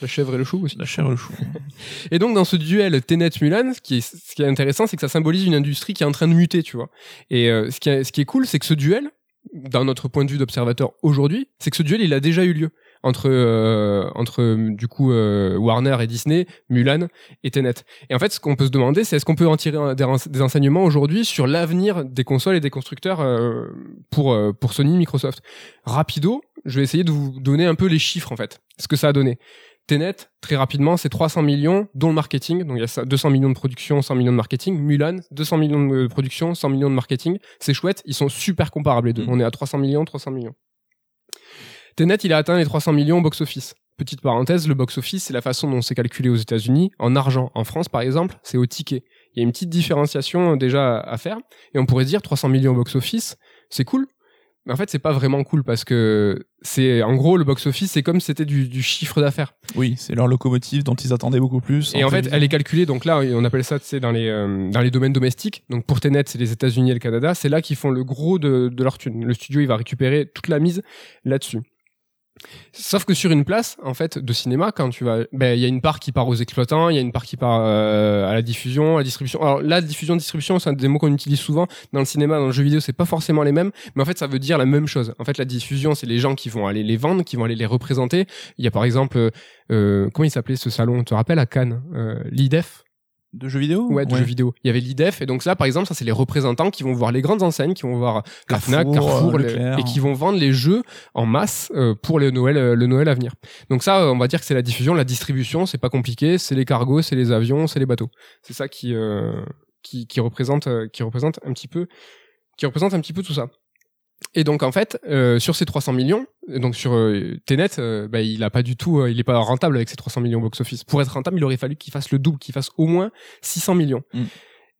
La chèvre et le chou aussi. La chair et le chou. Et donc dans ce duel Tenet-Mulan, ce qui est, ce qui est intéressant, c'est que ça symbolise une industrie qui est en train de muter, tu vois. Et euh, ce, qui est, ce qui est cool, c'est que ce duel, d'un notre point de vue d'observateur aujourd'hui, c'est que ce duel, il a déjà eu lieu entre euh, entre euh, du coup euh, Warner et Disney, Mulan et Tenet. Et en fait, ce qu'on peut se demander, c'est est-ce qu'on peut en tirer des, enseignements aujourd'hui sur l'avenir des consoles et des constructeurs euh, pour euh, pour Sony, Microsoft? Rapido, je vais essayer de vous donner un peu les chiffres en fait, ce que ça a donné. Tenet, très rapidement, c'est 300 millions, dont le marketing. Donc il y a ça, 200 millions de production, 100 millions de marketing. Mulan, 200 millions de production, 100 millions de marketing. C'est chouette, ils sont super comparables les deux. Mm. On est à 300 millions, 300 millions. Tenet, il a atteint les 300 millions au box-office. Petite parenthèse, le box-office, c'est la façon dont c'est calculé aux États-Unis en argent. En France, par exemple, c'est au ticket. Il y a une petite différenciation euh, déjà à faire. Et on pourrait dire 300 millions au box-office, c'est cool. Mais en fait, c'est pas vraiment cool parce que c'est, en gros, le box-office, c'est comme si c'était du, du chiffre d'affaires. Oui, c'est leur locomotive dont ils attendaient beaucoup plus. Et en fait, elle est calculée. Donc là, on appelle ça, sais, dans les euh, dans les domaines domestiques. Donc pour Tenet, c'est les États-Unis et le Canada. C'est là qu'ils font le gros de, de leur thune. Le studio, il va récupérer toute la mise là-dessus. Sauf que sur une place, en fait, de cinéma, quand tu vas, ben, il y a une part qui part aux exploitants, il y a une part qui part euh, à la diffusion, à la distribution. Alors la diffusion, distribution, c'est un des mots qu'on utilise souvent dans le cinéma, dans le jeu vidéo, c'est pas forcément les mêmes, mais en fait, ça veut dire la même chose. En fait, la diffusion, c'est les gens qui vont aller les vendre, qui vont aller les représenter. Il y a par exemple, euh, comment il s'appelait ce salon? Tu te rappelles à Cannes, euh, l'IDEF de jeux vidéo. Ouais, de jeux vidéo. Il y avait l'IDEF, et donc ça, par exemple, ça, c'est les représentants qui vont voir les grandes enseignes, qui vont voir la Fnac, Carrefour, Carrefour, euh, et qui vont vendre les jeux en masse euh, pour le Noël, euh, le Noël à venir. Donc ça, euh, on va dire que c'est la diffusion, la distribution, c'est pas compliqué, c'est les cargos, c'est les avions, c'est les bateaux. C'est ça qui, euh, qui, qui représente, euh, qui représente un petit peu, qui représente un petit peu tout ça. Et donc en fait, euh, sur ces 300 millions, donc sur euh, Tenet, euh, bah, il a pas du tout, euh, il est pas rentable avec ces 300 millions box-office. Pour être rentable, il aurait fallu qu'il fasse le double, qu'il fasse au moins 600 millions. Mm.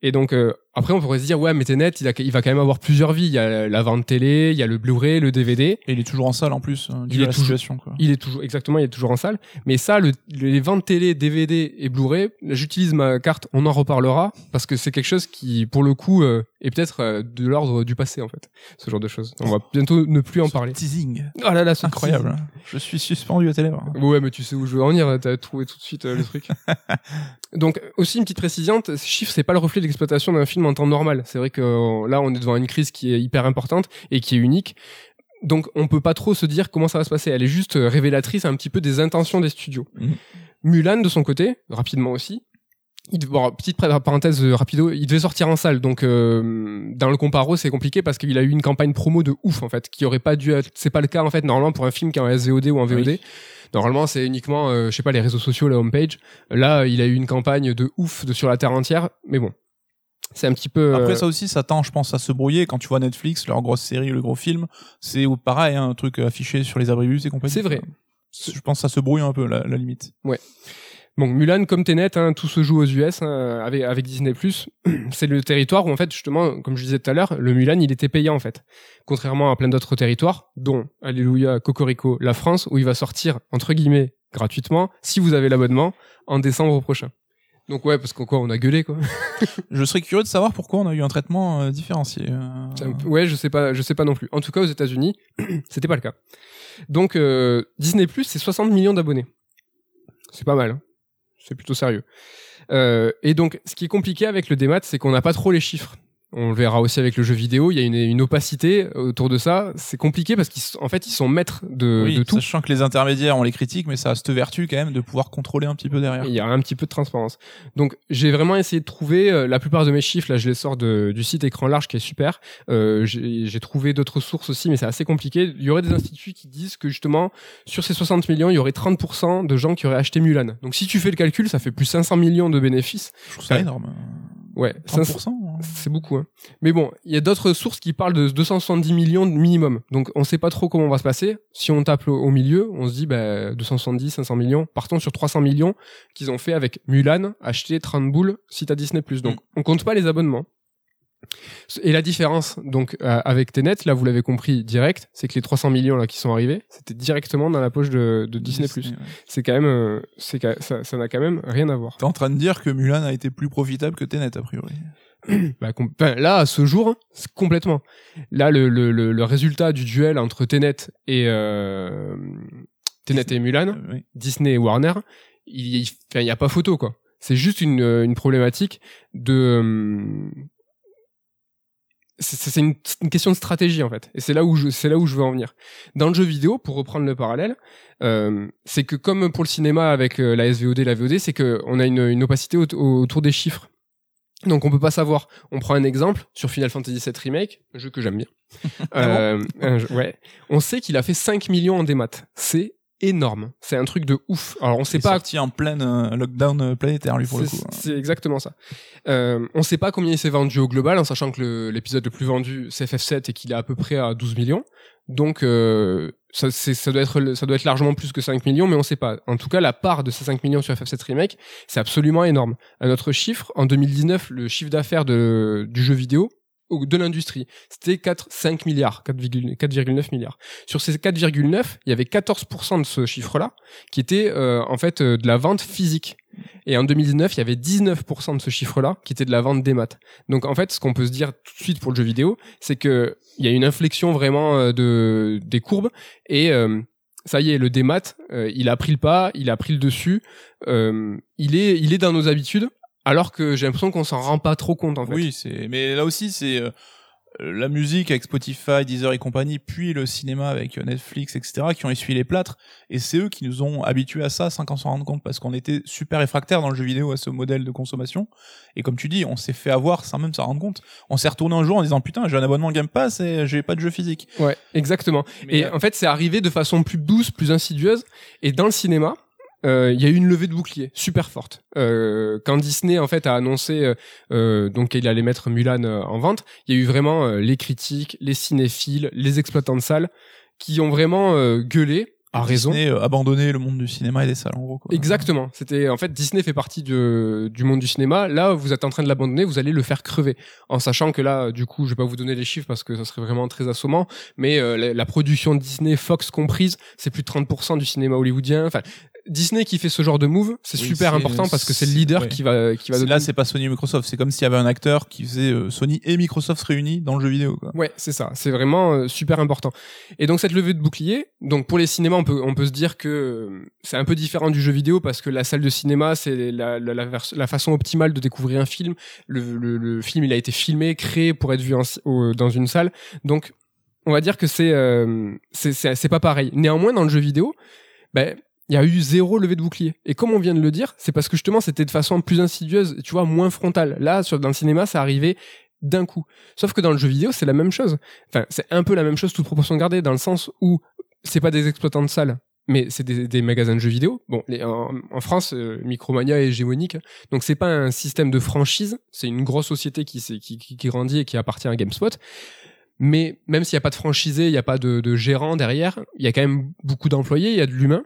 Et donc euh, après, on pourrait se dire ouais, mais Tenet, il, a- il va quand même avoir plusieurs vies. Il y a la vente télé, il y a le Blu-ray, le DVD. Et il est toujours en salle en plus, hein, dû Il est la toujours- situation. Quoi. Il est toujours exactement, il est toujours en salle. Mais ça, le, les ventes télé, DVD et Blu-ray, j'utilise ma carte. On en reparlera parce que c'est quelque chose qui, pour le coup, euh, est peut-être euh, de l'ordre du passé en fait. Ce genre de choses. On va bientôt ne plus en Ce parler. Teasing. Oh là là, c'est Incroyable. Je suis suspendu à tes lèvres. Ouais, mais tu sais où je veux en venir, t'as trouvé tout de suite euh, le truc. Donc, aussi une petite précision, ces chiffres, c'est pas le reflet de l'exploitation d'un film en temps normal. C'est vrai que euh, là, on est devant une crise qui est hyper importante et qui est unique. Donc, on peut pas trop se dire comment ça va se passer. Elle est juste euh, révélatrice un petit peu des intentions des studios. Mhm. Mulan, de son côté, rapidement aussi, il bon, petite parenthèse euh, rapido, il devait sortir en salle, donc euh, dans le comparo c'est compliqué parce qu'il a eu une campagne promo de ouf en fait, qui aurait pas dû être, c'est pas le cas en fait normalement pour un film qui est en SVOD ou en VOD. Oui. Normalement c'est uniquement, euh, je sais pas, les réseaux sociaux, la homepage. Là il a eu une campagne de ouf de sur la terre entière, mais bon, c'est un petit peu. Après euh, ça aussi, ça tend, je pense, à se brouiller. Quand tu vois Netflix, leur grosse série, le gros film, c'est pareil, hein, un truc affiché sur les abribus et compagnie. C'est vrai. Je pense que ça se brouille un peu, la, la limite. Bon, Mulan, comme Tenet, hein, tout se joue aux US hein, avec, avec Disney+. C'est le territoire où, en fait, justement, comme je disais tout à l'heure, le Mulan, il était payant, en fait. Contrairement à plein d'autres territoires, dont, alléluia, Cocorico, la France, où il va sortir, entre guillemets, gratuitement, si vous avez l'abonnement, en décembre prochain. Donc ouais, parce qu'encore on a gueulé quoi. je serais curieux de savoir pourquoi on a eu un traitement euh, différencié. Euh. Ouais, je sais pas, je sais pas non plus. En tout cas, aux États-Unis, c'était pas le cas. Donc euh, Disney Plus, c'est 60 millions d'abonnés. C'est pas mal. Hein. C'est plutôt sérieux. et donc, ce qui est compliqué avec le démat, c'est qu'on n'a pas trop les chiffres on le verra aussi avec le jeu vidéo, il y a une, opacité autour de ça. C'est compliqué parce qu'en fait, ils sont maîtres de, oui, de tout. Sachant que les intermédiaires, on les critique, mais ça a cette vertu quand même de pouvoir contrôler un petit peu derrière. Il y a un petit peu de transparence. Donc, j'ai vraiment essayé de trouver euh, la plupart de mes chiffres. Là, je les sors de, du site écran large qui est super. Euh, j'ai trouvé d'autres sources aussi, mais c'est assez compliqué. Il y aurait des instituts qui disent que justement, sur ces 60 millions, il y aurait 30% de gens qui auraient acheté Mulan. Donc, si tu fais le calcul, ça fait plus 500 millions de bénéfices. Je trouve ça énorme. Ouais, hein. C'est beaucoup. Hein. Mais bon, il y a d'autres sources qui parlent de 270 millions de minimum. Donc on sait pas trop comment on va se passer. Si on tape au milieu, on se dit bah, 270, 500 millions. Partons sur 300 millions qu'ils ont fait avec Mulan, acheter 30 boules si t'as Disney+. Donc mm. on compte pas les abonnements. Et la différence, donc, euh, avec Tenet, là, vous l'avez compris direct, c'est que les 300 millions là qui sont arrivés, c'était directement dans la poche de, Disney+. C'est quand même, euh, c'est ça, n'a quand même rien à voir. T'es en train de dire que Mulan a été plus profitable que Tenet a priori. Bah, là, à ce jour, complètement. Là, le, le, le, résultat du duel entre Tenet et euh, Tenet et Mulan, Disney et Warner, il, il, y a pas photo quoi. C'est juste une, une problématique de c'est une, une, question de stratégie en fait et c'est là où je c'est là où je veux en venir dans le jeu vidéo pour reprendre le parallèle euh, c'est que comme pour le cinéma avec euh, la SVOD la VOD c'est que on a une, une opacité autour des chiffres donc on peut pas savoir on prend un exemple sur Final Fantasy VII remake un jeu que j'aime bien ah euh, ouais on sait qu'il a fait 5 millions en démat c'est énorme. C'est un truc de ouf. Alors on sait pas. Sorti en plein euh, lockdown euh, planétaire lui pour le coup. Hein. C'est exactement ça. Euh, on sait pas combien il s'est vendu au global, en sachant que l'épisode le, plus vendu c'est FF7 et qu'il est à peu près à 12 millions. Donc euh, ça, doit être ça doit être largement plus que 5 millions, mais on sait pas. En tout cas, la part de ces 5 millions sur FF7 remake, c'est absolument énorme. Un autre chiffre, en 2019, le chiffre d'affaires du jeu vidéo de l'industrie. C'était 4, 5 milliards, 4,9 milliards. Sur ces 4,9, il y avait 14% de ce chiffre-là qui était euh, en fait euh, de la vente physique. Et en 2019, il y avait 19% de ce chiffre-là qui était de la vente des maths. Donc en fait, ce qu'on peut se dire tout de suite pour le jeu vidéo, c'est que il y a une inflexion vraiment euh, de des courbes et ça y est, le démat, il a pris le pas, il a pris le dessus. il est, il est dans nos habitudes alors que j'ai l'impression qu'on s'en rend pas trop compte en fait. Oui, c'est mais là aussi c'est euh, la musique avec Spotify, Deezer et compagnie, puis le cinéma avec Netflix, etc., qui ont essuyé les plâtres, et c'est eux qui nous ont habitués à ça sans qu'on s'en rende compte, parce qu'on était super réfractaires dans le jeu vidéo à ce modèle de consommation, et comme tu dis, on s'est fait avoir sans même s'en rendre compte. On s'est retourné un jour en disant putain, j'ai un abonnement Game Pass et j'ai pas de jeu physique. Ouais, exactement. et euh, en fait, c'est arrivé de façon plus douce, plus insidieuse, et dans le cinéma, euh, il y a eu une levée de bouclier super forte. Euh, quand Disney en fait a annoncé euh, donc qu'il allait mettre Mulan en vente, il y a eu vraiment les critiques, les cinéphiles, les exploitants de salles qui ont vraiment gueulé à raison. Disney abandonné le monde du cinéma et des salles en gros. Quoi. Exactement. C'était en fait Disney fait partie du, du monde du cinéma. Là, vous êtes en train de l'abandonner, vous allez le faire crever. En sachant que là, du coup, je vais pas vous donner les chiffres parce que ça serait vraiment très assommant. Mais la, la, production Disney, Fox comprise, c'est plus de 30% du cinéma hollywoodien. Enfin, Disney qui fait ce genre de move, c'est super important parce que c'est le leader qui va qui va. Là, c'est pas Sony et Microsoft, c'est comme s'il y avait un acteur qui faisait euh, Sony et Microsoft réunis dans le jeu vidéo. Quoi. Ouais, c'est ça, c'est vraiment euh, super important. Et donc cette levée de bouclier, donc pour les cinémas, on peut se dire que euh, c'est un peu différent du jeu vidéo parce que la salle de cinéma, c'est la façon optimale de découvrir un film. Le, film, il a été filmé, créé pour être vu dans une salle, donc on va dire que c'est c'est pas pareil. Néanmoins, dans le jeu vidéo, ben il y a eu zéro levée de bouclier. Et comme on vient de le dire, c'est parce que justement c'était de façon plus insidieuse, tu vois, moins frontale. Là, sur, dans le cinéma, ça arrivait d'un coup. Sauf que dans le jeu vidéo, c'est la même chose. Enfin, c'est un peu la même chose, toute proportion gardée, dans le sens où c'est pas des exploitants de salles, mais c'est des, magasins de jeux vidéo. Bon, en, France, euh, Micromania est hégémonique, donc c'est pas un système de franchise, c'est une grosse société qui, qui, qui, qui grandit et qui appartient à GameSpot. Mais même s'il n'y a pas de franchisé, il n'y a pas de, de gérant derrière, il y a quand même beaucoup d'employés, il y a de l'humain.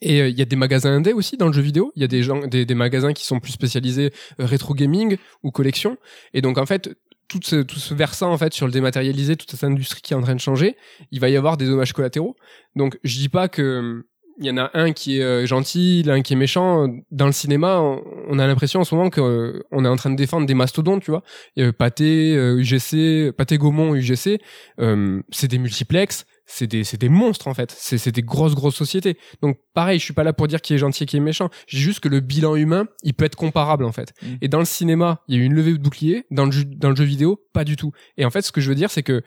Et euh, il y a des magasins indés aussi dans le jeu vidéo. Il y a des gens, des, des magasins qui sont plus spécialisés euh, rétro gaming ou collection. Et donc en fait, tout ce, tout ce versant en fait sur le dématérialisé, toute cette industrie qui est en train de changer, il va y avoir des dommages collatéraux. Donc je dis pas que il y en a un qui est euh, gentil, l'un qui est méchant. Dans le cinéma, on, a l'impression en ce moment qu'on on est en train de défendre des mastodontes, tu vois. Euh, Pathé, euh, UGC, Pathé Gaumont, UGC, euh, c'est des multiplex, c'est des, c'est des monstres en fait. C'est, c'est des grosses grosses sociétés. Donc pareil, je suis pas là pour dire qui est gentil et qui est méchant. Dis juste que le bilan humain, il peut être comparable en fait. Mm. Et dans le cinéma, il y a eu une levée de bouclier. Dans le jeu, dans le jeu vidéo, pas du tout. Et en fait, ce que je veux dire, c'est que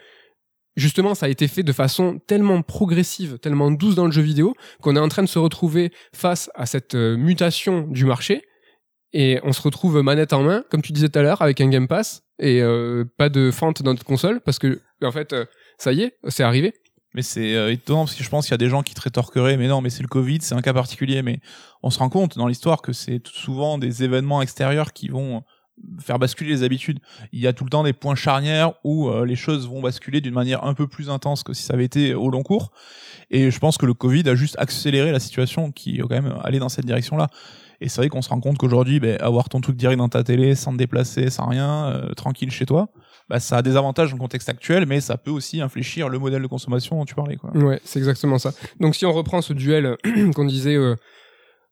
justement, ça a été fait de façon tellement progressive, tellement douce dans le jeu vidéo, qu'on est en train de se retrouver face à cette euh, mutation du marché. Et on se retrouve manette en main, comme tu disais tout à l'heure, avec un Game Pass et euh, pas de fente dans notre console, parce que en fait, euh, ça y est, c'est arrivé. Mais c'est euh, étonnant parce que je pense qu'il y a des gens qui te rétorqueraient, mais non, mais c'est le Covid, c'est un cas particulier. Mais on se rend compte dans l'histoire que c'est souvent des événements extérieurs qui vont faire basculer les habitudes. Il y a tout le temps des points charnières où euh, les choses vont basculer d'une manière un peu plus intense que si ça avait été au long cours. Et je pense que le Covid a juste accéléré la situation qui est quand même allée dans cette direction-là. Et c'est vrai qu'on se rend compte qu'aujourd'hui, ben, avoir ton truc direct dans ta télé, sans te déplacer, sans rien, euh, tranquille chez toi, bah, ça a des avantages dans le contexte actuel, mais ça peut aussi infléchir le modèle de consommation dont tu parlais. Quoi. Ouais, c'est exactement ça. Donc si on reprend ce duel qu'on disait euh,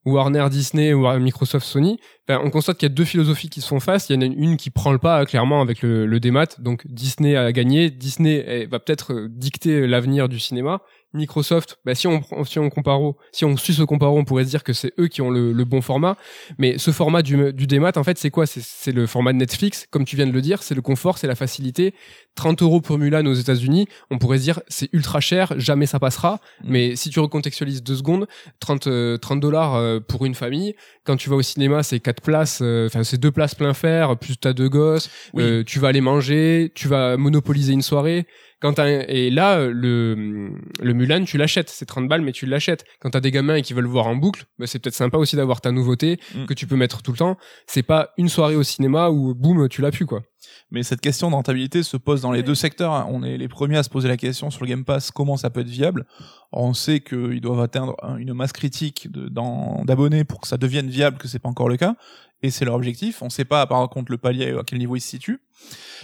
Warner, Disney ou Microsoft, Sony, ben, on constate qu'il y a deux philosophies qui se font face. Il y en a une qui prend le pas clairement avec le, le démat. Donc Disney a gagné. Disney va peut-être euh, dicter l'avenir du cinéma. Microsoft, bah, si on si on compare au- si on suit ce comparo, on pourrait se dire que c'est eux qui ont le, le bon format. Mais ce format du, du démat, en fait, c'est quoi? C'est- le format de Netflix, comme tu viens de le dire. C'est le confort, c'est la facilité. 30 euros pour Mulan aux États-Unis, on pourrait se dire c'est ultra cher, jamais ça passera. Mm. Mais si tu recontextualises deux secondes, 30 euh, 30 dollars euh, pour une famille. Quand tu vas au cinéma, c'est quatre places, euh, enfin c'est deux places plein fer, plus t'as deux gosses. Oui. Euh, tu vas aller manger, tu vas monopoliser une soirée. Quand et là euh, le le Mulan tu l'achètes, c'est 30 balles mais tu l'achètes. Quand t'as des gamins et qui veulent voir en boucle, bah, c'est peut-être sympa aussi d'avoir ta nouveauté Mm. que tu peux mettre tout le temps. C'est pas une soirée au cinéma où boum tu l'as pu quoi. Mais cette question de rentabilité se pose dans les deux secteurs. hein. On est les premiers à se poser la question sur le Game Pass, comment ça peut être viable. Or, on sait qu'ils doivent atteindre un- une masse critique d'abonnés pour que ça devienne viable, que c'est pas encore le cas. Et c'est leur objectif. On sait pas, par contre, le palier à quel niveau il se situe.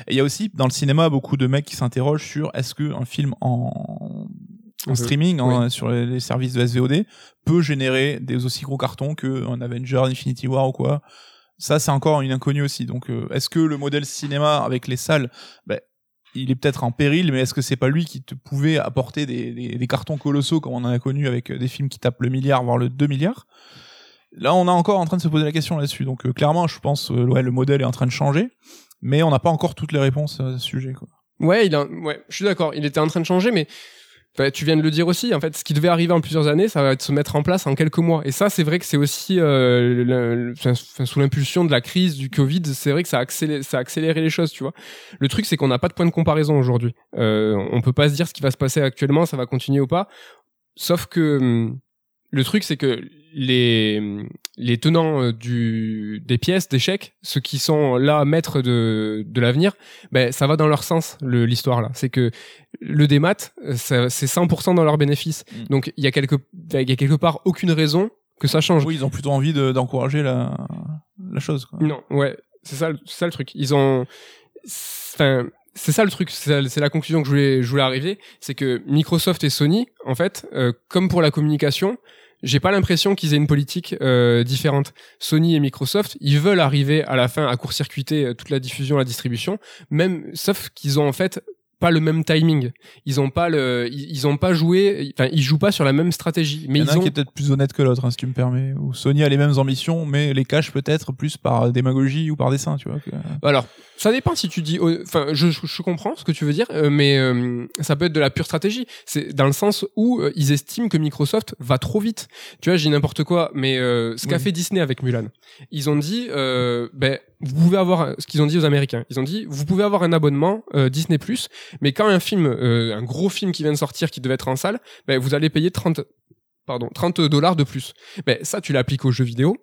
Et il y a aussi, dans le cinéma, beaucoup de mecs qui s'interrogent sur est-ce que un film en, en Mhm. streaming, en- sur les, les services de SVOD, peut générer des aussi gros cartons qu'un Avenger, Infinity War ou quoi. Ça, c'est encore une inconnue aussi. Donc, euh, est-ce que le modèle cinéma avec les salles, ben, il est peut-être en péril, mais est-ce que c'est pas lui qui te pouvait apporter des, cartons colossaux comme on en a connu avec euh, des films qui tapent le milliard, voire le 2 milliards? Là, on est encore en train de se poser la question là-dessus. Donc, euh, clairement, je pense, euh, ouais, le modèle est en train de changer, mais on n'a pas encore toutes les réponses à ce sujet. Quoi. Ouais, je suis d'accord. Il était en train de changer, mais bah, tu viens de le dire aussi. En fait, ce qui devait arriver en plusieurs années, ça va se mettre en place en quelques mois. Et ça, c'est vrai que c'est aussi euh, sous l'impulsion de la crise du Covid. C'est vrai que ça a accéléré, ça a accéléré les choses, tu vois. Le truc, c'est qu'on n'a pas de point de comparaison aujourd'hui. Euh, on peut pas se dire ce qui va se passer actuellement, ça va continuer ou pas. Sauf que hum, le truc, c'est que les les tenants euh, du des pièces d'échecs, ceux qui sont là maîtres de de l'avenir, ben ça va dans leur sens le- l'histoire là. C'est que le démat, euh, c'est 100% dans leur bénéfice. Mm. Donc il y a quelque il y a quelque part aucune raison que ça change. Oui, ils ont plutôt envie de- d'encourager la, la chose. Quoi. Non, ouais, c'est ça, ça le truc. Ils ont, enfin, c'est ça le truc. C'est la- c'est la conclusion que je voulais, je voulais arriver, c'est que Microsoft et Sony, en fait, euh, comme pour la communication, j'ai pas l'impression qu'ils aient une politique euh, différente. Sony et Microsoft, ils veulent arriver à la fin à court-circuiter euh, toute la diffusion, la distribution, même sauf qu'ils ont en fait pas le même timing. Ils ont pas le, ils, ont pas joué, enfin ils jouent pas sur la même stratégie. Mais Il y en a ils un ont qui est peut-être plus honnête que l'autre, hein, si tu me permets. Ou Sony a les mêmes ambitions, mais les cache peut-être plus par démagogie ou par dessin, tu vois. que- Alors, ça dépend si tu dis. Enfin, je, je, je comprends ce que tu veux dire, euh, mais euh, ça peut être de la pure stratégie. C'est dans le sens où euh, ils estiment que Microsoft va trop vite. Tu vois, j'ai n'importe quoi, mais euh, ce qu'a Oui. fait Disney avec Mulan, ils ont dit, euh, ben, vous pouvez avoir ce qu'ils ont dit aux Américains. Ils ont dit, vous pouvez avoir un abonnement euh, Disney Plus, mais quand un film, euh, un gros film qui vient de sortir, qui devait être en salle, ben, vous allez payer 30 pardon 30 dollars de plus. Ben ça, tu l'appliques aux jeux vidéo.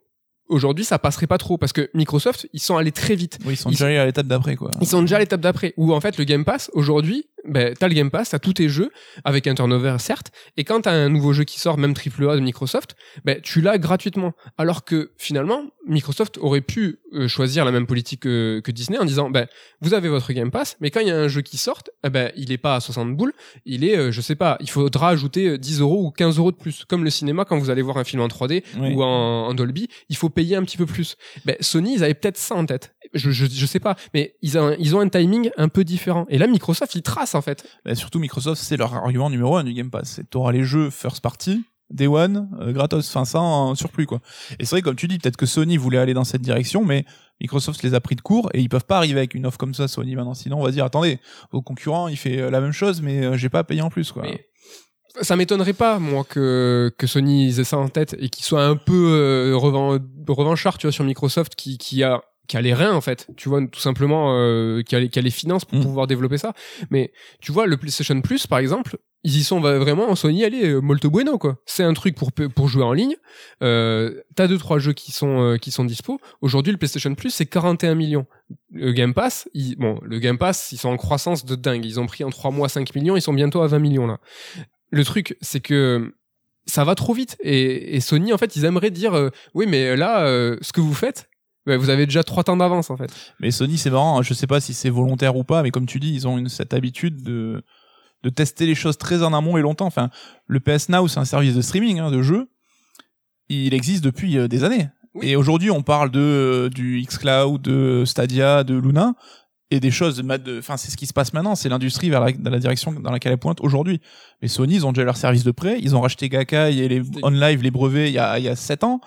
Aujourd'hui, ça passerait pas trop parce que Microsoft, ils sont allés très vite. Oui, ils sont Ils- déjà à l'étape d'après, quoi. Ils sont déjà à l'étape d'après, où en fait le Game Pass aujourd'hui, ben, t'as le Game Pass, t'as tous tes jeux, avec un turnover certes, et quand t'as un nouveau jeu qui sort, même AAA de Microsoft, ben, tu l'as gratuitement. Alors que finalement, Microsoft aurait pu euh, choisir la même politique que, que Disney en disant, ben, vous avez votre Game Pass, mais quand il y a un jeu qui sort, eh ben, il est pas à 60 boules, il est, euh, je sais pas, il faudra ajouter 10 euros ou 15 euros de plus. Comme le cinéma, quand vous allez voir un film en 3D Oui. ou en, en Dolby, il faut payer un petit peu plus. Ben, Sony, ils avaient peut-être ça en tête. Je, je, je sais pas, mais ils ont, ils ont un timing un peu différent. Et là, Microsoft, ils tracent en fait. Bah, surtout Microsoft, c'est leur argument numéro un du Game Pass. C'est t'auras les jeux first party, day one, euh, gratos, enfin ça en surplus quoi. Et c'est vrai comme tu dis, peut-être que Sony voulait aller dans cette direction, mais Microsoft les a pris de court et ils peuvent pas arriver avec une offre comme ça Sony maintenant. Sinon on va dire attendez, vos concurrents il fait euh, la même chose mais euh, j'ai pas payé en plus quoi. Mais ça m'étonnerait pas, moi, que, que Sony ils aient ça en tête et qu'ils soient un peu euh, revan, revanchard, tu vois, sur Microsoft qui, qui a qui a les reins en fait, tu vois, tout simplement, euh, qui, a les, qui a les finances pour Mm. pouvoir développer ça. Mais tu vois, le PlayStation Plus, par exemple, ils y sont vraiment, Sony, allez, euh, molto bueno, quoi. C'est un truc pour, pour jouer en ligne. Euh, T'as deux, trois jeux qui sont, euh, qui sont dispo. Aujourd'hui, le PlayStation Plus, c'est 41 millions. Le Game Pass, ils- bon, le Game Pass, ils sont en croissance de dingue. Ils ont pris en trois mois 5 millions, ils sont bientôt à 20 millions, là. Le truc, c'est que ça va trop vite. Et, et Sony, en fait, ils aimeraient dire, euh, oui, mais là, euh, ce que vous faites, bah, vous avez déjà trois temps d'avance, en fait. Mais Sony, c'est marrant, hein, je sais pas si c'est volontaire ou pas, mais comme tu dis, ils ont une, cette habitude de, de tester les choses très en amont et longtemps. Enfin, le PS Now, c'est un service de streaming, hein, de jeux. Il existe depuis euh, des années. Oui. Et aujourd'hui, on parle de, euh, du xCloud, de Stadia, de Luna, et des choses, enfin, c'est ce qui se passe maintenant, c'est l'industrie vers la, dans la direction dans laquelle elle pointe aujourd'hui. Mais Sony, ils ont déjà leur service de prêt, ils ont racheté Gakai et les OnLive, les brevets, il y a, il y a 7 ans.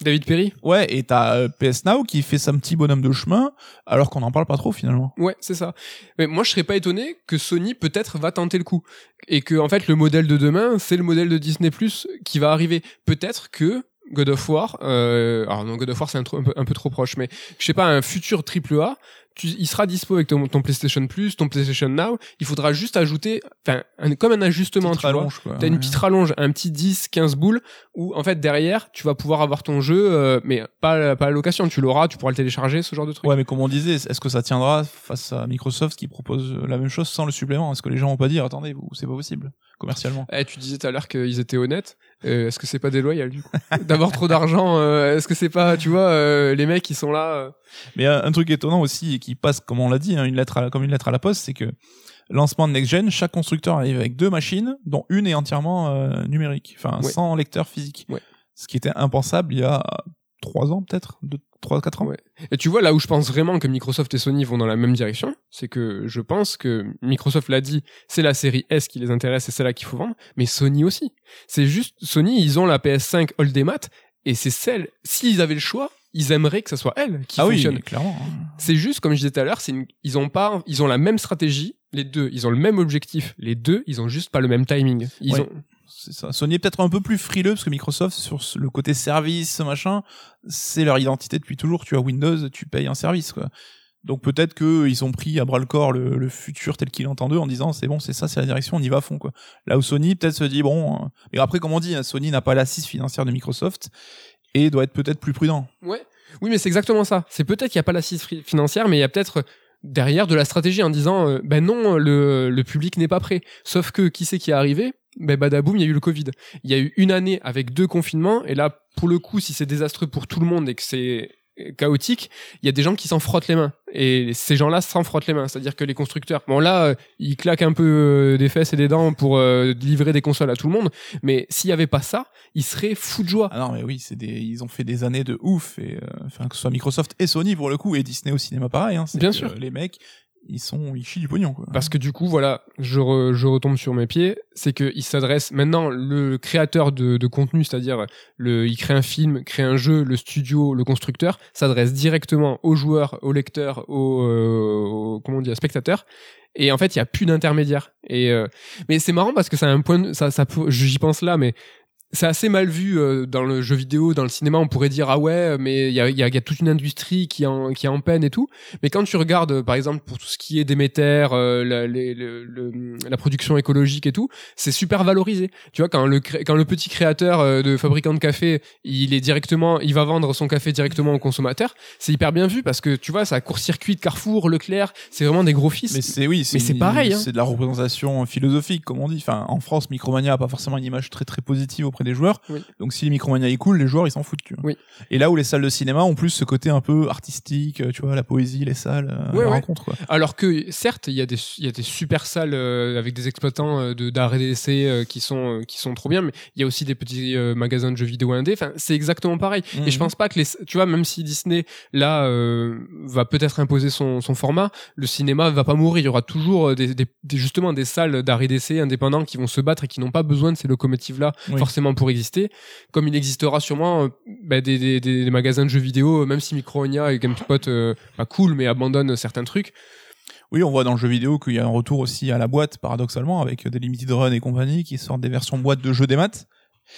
David Perry Ouais, et t'as euh, PS Now qui fait son petit bonhomme de chemin, alors qu'on n'en parle pas trop finalement. Ouais, c'est ça. Mais moi, je serais pas étonné que Sony peut-être va tenter le coup et que en fait le modèle de demain, c'est le modèle de Disney Plus qui va arriver. Peut-être que God of War, euh, alors non, God of War c'est un, un peu, un peu trop proche, mais je sais pas, un futur triple A, tu, il sera dispo avec ton, ton PlayStation Plus, ton PlayStation Now. Il faudra juste ajouter, enfin, comme un ajustement, tu rallonge. T'as une Ouais. petite rallonge, un petit 10, 15 boules, où en fait derrière, tu vas pouvoir avoir ton jeu, euh, mais pas, pas à location, tu l'auras, tu pourras le télécharger, ce genre de truc. Ouais, mais comme on disait, est-ce que ça tiendra face à Microsoft qui propose la même chose sans le supplément? Est-ce que les gens vont pas dire, attendez, c'est pas possible, commercialement Eh, tu disais tout à l'heure qu'ils étaient honnêtes. Euh, est-ce que c'est pas déloyal du coup D'avoir trop d'argent, euh, est-ce que c'est pas, tu vois, euh, les mecs qui sont là Mais un truc étonnant aussi, et qui passe, comme on l'a dit, hein, une lettre à la- comme une lettre à la poste, c'est que lancement de Next Gen, chaque constructeur arrive avec deux machines, dont une est entièrement numérique, enfin Ouais. sans lecteur physique. Ouais. Ce qui était impensable il y a trois ans peut-être, deux, trois, quatre ans? Ouais. Et tu vois, là où je pense vraiment que Microsoft et Sony vont dans la même direction, c'est que je pense que Microsoft l'a dit, c'est la série S qui les intéresse et c'est là qu'il faut vendre, mais Sony aussi. C'est juste, Sony, ils ont la PS5 Oldemat et c'est celle, s'ils avaient le choix, ils aimeraient que ça soit elle qui ah fonctionne. oui, clairement. hein. C'est juste, comme je disais tout à l'heure, c'est une- ils ont pas, ils ont la même stratégie, les deux, ils ont le même objectif, les deux, ils ont juste pas le même timing. Ils Ouais. ont, ça. Sony est peut-être un peu plus frileux parce que Microsoft sur le côté service machin, c'est leur identité depuis toujours. Tu as Windows, tu payes un service. Donc peut-être que ils ont pris à bras le corps le, futur tel qu'il entend d'eux en disant c'est bon c'est ça c'est la direction on y va à fond quoi. Là où Sony peut-être se dit bon euh, mais après comme on dit hein, Sony n'a pas l'assise financière de Microsoft et doit être peut-être plus prudent. Ouais. Oui, mais c'est exactement ça. C'est peut-être qu'il n'y a pas l'assise fi- financière, mais il y a peut-être derrière de la stratégie en disant euh, ben non, le, le public n'est pas prêt. Sauf que qui c'est qui est arrivé? Ben badaboum, il y a eu le Covid. Il y a eu une année avec deux confinements, et là, pour le coup, si c'est désastreux pour tout le monde et que c'est chaotique, il y a des gens qui s'en frottent les mains. Et ces gens-là s'en frottent les mains. C'est-à-dire que les constructeurs, bon là, euh, ils claquent un peu euh, des fesses et des dents pour euh, livrer des consoles à tout le monde, mais s'il y avait pas ça, ils seraient fous de joie. Ah non mais oui c'est des ils ont fait des années de ouf et euh, enfin que ce soit Microsoft et Sony pour le coup et Disney au cinéma pareil. Hein, Bien que, sûr. euh, Les mecs ils sont ils chient du pognon quoi. Parce que du coup, voilà, je, je retombe sur mes pieds, c'est qu'il s'adresse maintenant le créateur de, de contenu, c'est-à-dire le, il crée un film, crée un jeu, le studio, le constructeur, s'adresse directement aux joueurs, aux lecteurs, aux, euh, comment on dit, aux spectateurs. Et en fait, il y a plus d'intermédiaire. Et euh, mais c'est marrant parce que ça a un point, de- ça, ça, j'y pense là, mais c'est assez mal vu euh, dans le jeu vidéo, dans le cinéma. On pourrait dire ah ouais, mais il y a, y, a, y a toute une industrie qui en qui est en peine et tout. Mais quand tu regardes, euh, par exemple, pour tout ce qui est Déméter, euh, la, les, le, le- la production écologique et tout, c'est super valorisé. Tu vois, quand le cré- quand le petit créateur euh, de fabricant de café, il est directement, il va vendre son café directement au consommateur, c'est hyper bien vu parce que tu vois, ça court-circuit de Carrefour, Leclerc, c'est vraiment des gros fils. Mais c'est oui, Mais c'est une- pareil, hein. C'est de la représentation philosophique, comme on dit. Enfin, en France, Micromania a pas forcément une image très très positive auprès des joueurs. Oui. Donc si les Micromania est cool, les joueurs ils s'en foutent. Tu vois. Oui. Et là où les salles de cinéma ont plus ce côté un peu artistique, euh, tu vois, la poésie, les salles, euh, Ouais, la ouais. rencontre. Quoi. Alors que certes, il y a des il y a des super salles euh, avec des exploitants euh, de d'art et d'essai euh, qui sont euh, qui sont trop bien, mais il y a aussi des petits euh, magasins de jeux vidéo indés. Enfin, c'est exactement pareil. Et je Mhm. pense pas que les tu vois même si Disney là euh, va peut-être imposer son son format, le cinéma va pas mourir. Il y aura toujours des, des, des- justement des salles d'art et d'essai indépendants qui vont se battre et qui n'ont pas besoin de ces locomotives là Oui. forcément pour exister. Comme il existera sûrement euh, bah, des, magasins de jeux vidéo, euh, même si Micronia et GameSpot euh, pas cool mais abandonnent certains trucs. Oui, on voit dans le jeu vidéo qu'il y a un retour aussi à la boîte, paradoxalement, avec des limited run et compagnie qui sortent des versions boîte de jeux des maths.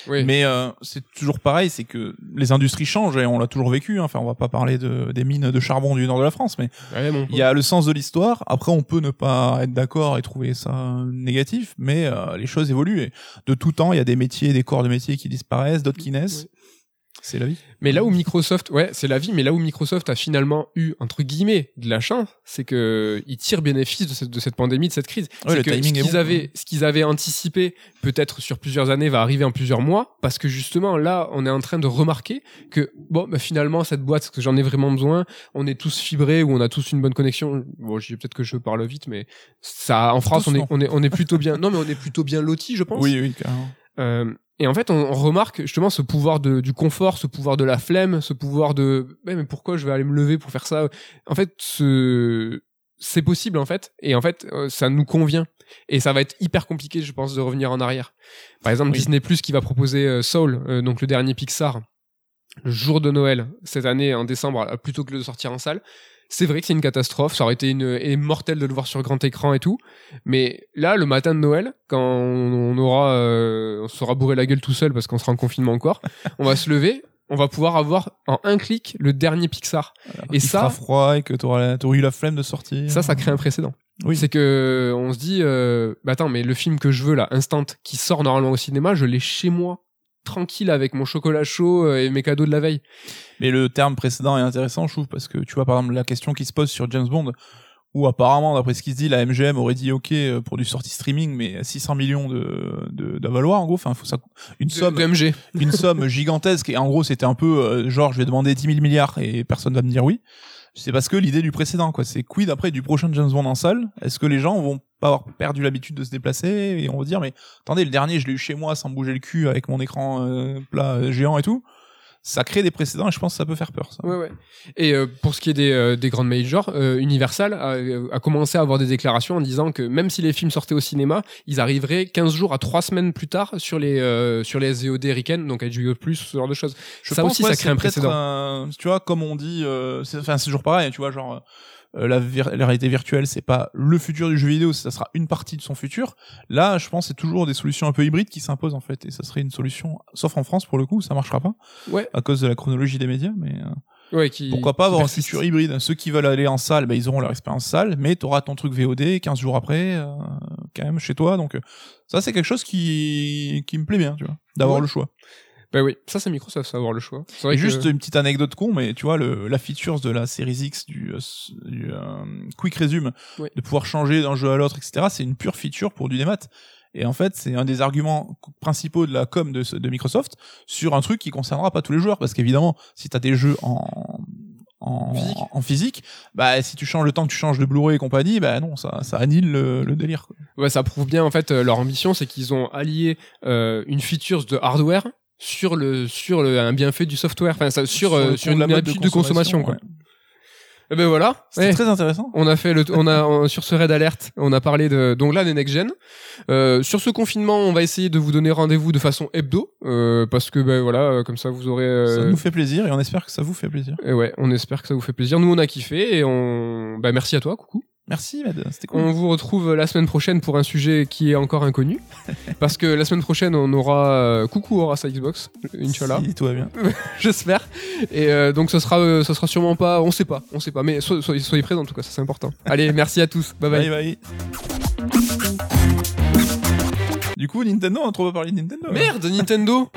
Oui. Mais euh, c'est toujours pareil, c'est que les industries changent et on l'a toujours vécu. hein. Enfin, on va pas parler de, des mines de charbon du nord de la France, mais Ouais, bon. il y a le sens de l'histoire. Après, on peut ne pas être d'accord et trouver ça négatif, mais euh, les choses évoluent. Et de tout temps, il y a des métiers, des corps de métiers qui disparaissent, d'autres qui naissent. C'est la vie. Mais là où Microsoft, ouais, c'est la vie, mais là où Microsoft a finalement eu, entre guillemets, de la chance, c'est que ils tirent bénéfice de cette, de cette pandémie, de cette crise. Ouais, c'est le que ce qu'ils bon. avaient, ce qu'ils avaient anticipé, peut-être sur plusieurs années, va arriver en plusieurs mois, parce que justement, là, on est en train de remarquer que, bon, bah, finalement, cette boîte, est-ce que j'en ai vraiment besoin? On est tous fibrés ou on a tous une bonne connexion. Bon, je dis peut-être que je parle vite, mais ça, en France, Tous, on est, non. on est, on est plutôt bien, non, mais on est plutôt bien lotis, je pense. Oui, oui, carrément. Euh, et en fait, on, on remarque justement ce pouvoir de, du confort, ce pouvoir de la flemme, ce pouvoir de Ouais, mais pourquoi je vais aller me lever pour faire ça? En fait, ce c'est possible en fait, et en fait, euh, ça nous convient. Et ça va être hyper compliqué, je pense, de revenir en arrière. Par exemple, Oui. Disney Plus qui va proposer euh, Soul, euh, donc le dernier Pixar, le jour de Noël cette année en décembre, plutôt que de sortir en salle. C'est vrai que c'est une catastrophe, ça aurait été une et mortel de le voir sur grand écran et tout. Mais là, le matin de Noël, quand on aura, euh, on sera bourré la gueule tout seul parce qu'on sera en confinement encore, on va se lever, on va pouvoir avoir en un clic le dernier Pixar. Et ça- fera froid et que t'auras t'auras eu la flemme de sortir. Ça, ça crée un précédent. Oui. C'est que on se dit, euh, bah attends, mais le film que je veux là, Instant, qui sort normalement au cinéma, je l'ai chez moi, tranquille avec mon chocolat chaud euh, et mes cadeaux de la veille. Mais le terme précédent est intéressant, je trouve, parce que tu vois, par exemple, la question qui se pose sur James Bond, où apparemment, d'après ce qui se dit, la MGM aurait dit OK euh, pour du sortie streaming, mais 600 millions de, de, de valoir, en gros, enfin, faut ça, une De- somme, MG. une somme gigantesque, et en gros, c'était un peu, euh, genre, je vais demander 10 000 milliards et personne va me dire oui. C'est parce que l'idée du précédent, quoi. C'est quid après du prochain James Bond en salle? Est-ce que les gens vont pas avoir perdu l'habitude de se déplacer et on va dire, mais attendez, le dernier, je l'ai eu chez moi sans bouger le cul avec mon écran euh, plat euh, géant et tout. Ça crée des précédents et je pense que ça peut faire peur, ça. Ouais, ouais. Et euh, pour ce qui est des, euh, des grandes majors, euh, Universal a, euh, a commencé à avoir des déclarations en disant que même si les films sortaient au cinéma, ils arriveraient 15 jours à 3 semaines plus tard sur les, euh, sur les SVOD ricaines, donc HBO+, ce genre de choses. Je Ça pense, aussi, ouais, ça crée un précédent. un- tu vois, comme on dit, euh, c'est, enfin, c'est toujours pareil, tu vois, genre, la, vir- la réalité virtuelle, c'est pas le futur du jeu vidéo, ça sera une partie de son futur. Là, je pense, c'est toujours des solutions un peu hybrides qui s'imposent, en fait, et ça serait une solution, sauf en France, pour le coup, ça marchera pas, Ouais, à cause de la chronologie des médias, mais euh, ouais, qui, pourquoi pas avoir un futur hybride? Ceux qui veulent aller en salle, bah, ils auront leur expérience salle, mais t'auras ton truc VOD 15 jours après, euh, quand même, chez toi, donc, euh, ça, c'est quelque chose qui, qui me plaît bien, tu vois, d'avoir Ouais. le choix. Bah oui, ça c'est Microsoft, ça avoir le choix. C'est vrai que- juste une petite anecdote con, mais tu vois, le, la features de la Series X du, euh, du euh, Quick Resume, Ouais. de pouvoir changer d'un jeu à l'autre, etc., c'est une pure feature pour du démat. Et en fait, c'est un des arguments principaux de la com de, de Microsoft sur un truc qui concernera pas tous les joueurs, parce qu'évidemment, si t'as des jeux en en Physique. en physique, bah si tu changes le temps que tu changes de Blu-ray et compagnie, bah non, ça ça annule le, le délire. Quoi. Ouais, ça prouve bien en fait euh, leur ambition, c'est qu'ils ont allié euh, une feature de hardware sur le sur le, un bienfait du software, enfin ça, sur euh, sur, de une habitude de consommation, quoi. ouais. Et ben voilà. C'était Ouais. très intéressant. On a fait le, on a on- sur ce raid alerte, on a parlé de donc là des next gen. Euh, sur ce confinement, on va essayer de vous donner rendez-vous de façon hebdo euh, parce que ben voilà, euh, comme ça vous aurez. euh, Ça nous fait plaisir et on espère que ça vous fait plaisir. et ouais, on espère que ça vous fait plaisir. Nous on a kiffé et on, bah merci à toi, coucou. Merci, Med, c'était cool. On vous retrouve la semaine prochaine pour un sujet qui est encore inconnu. parce que la semaine prochaine, on aura euh, Coucou aura sa Xbox, Inch'Allah. Si tout va bien. J'espère. Et euh, donc, ce sera, euh, sera sûrement pas. On sait pas, on sait pas. Mais so- soyez, soyez présents en tout cas, ça c'est important. Allez, merci à tous. Bye bye. Bye bye. Du coup, Nintendo, on a trop pas parlé de Nintendo. hein. Merde, Nintendo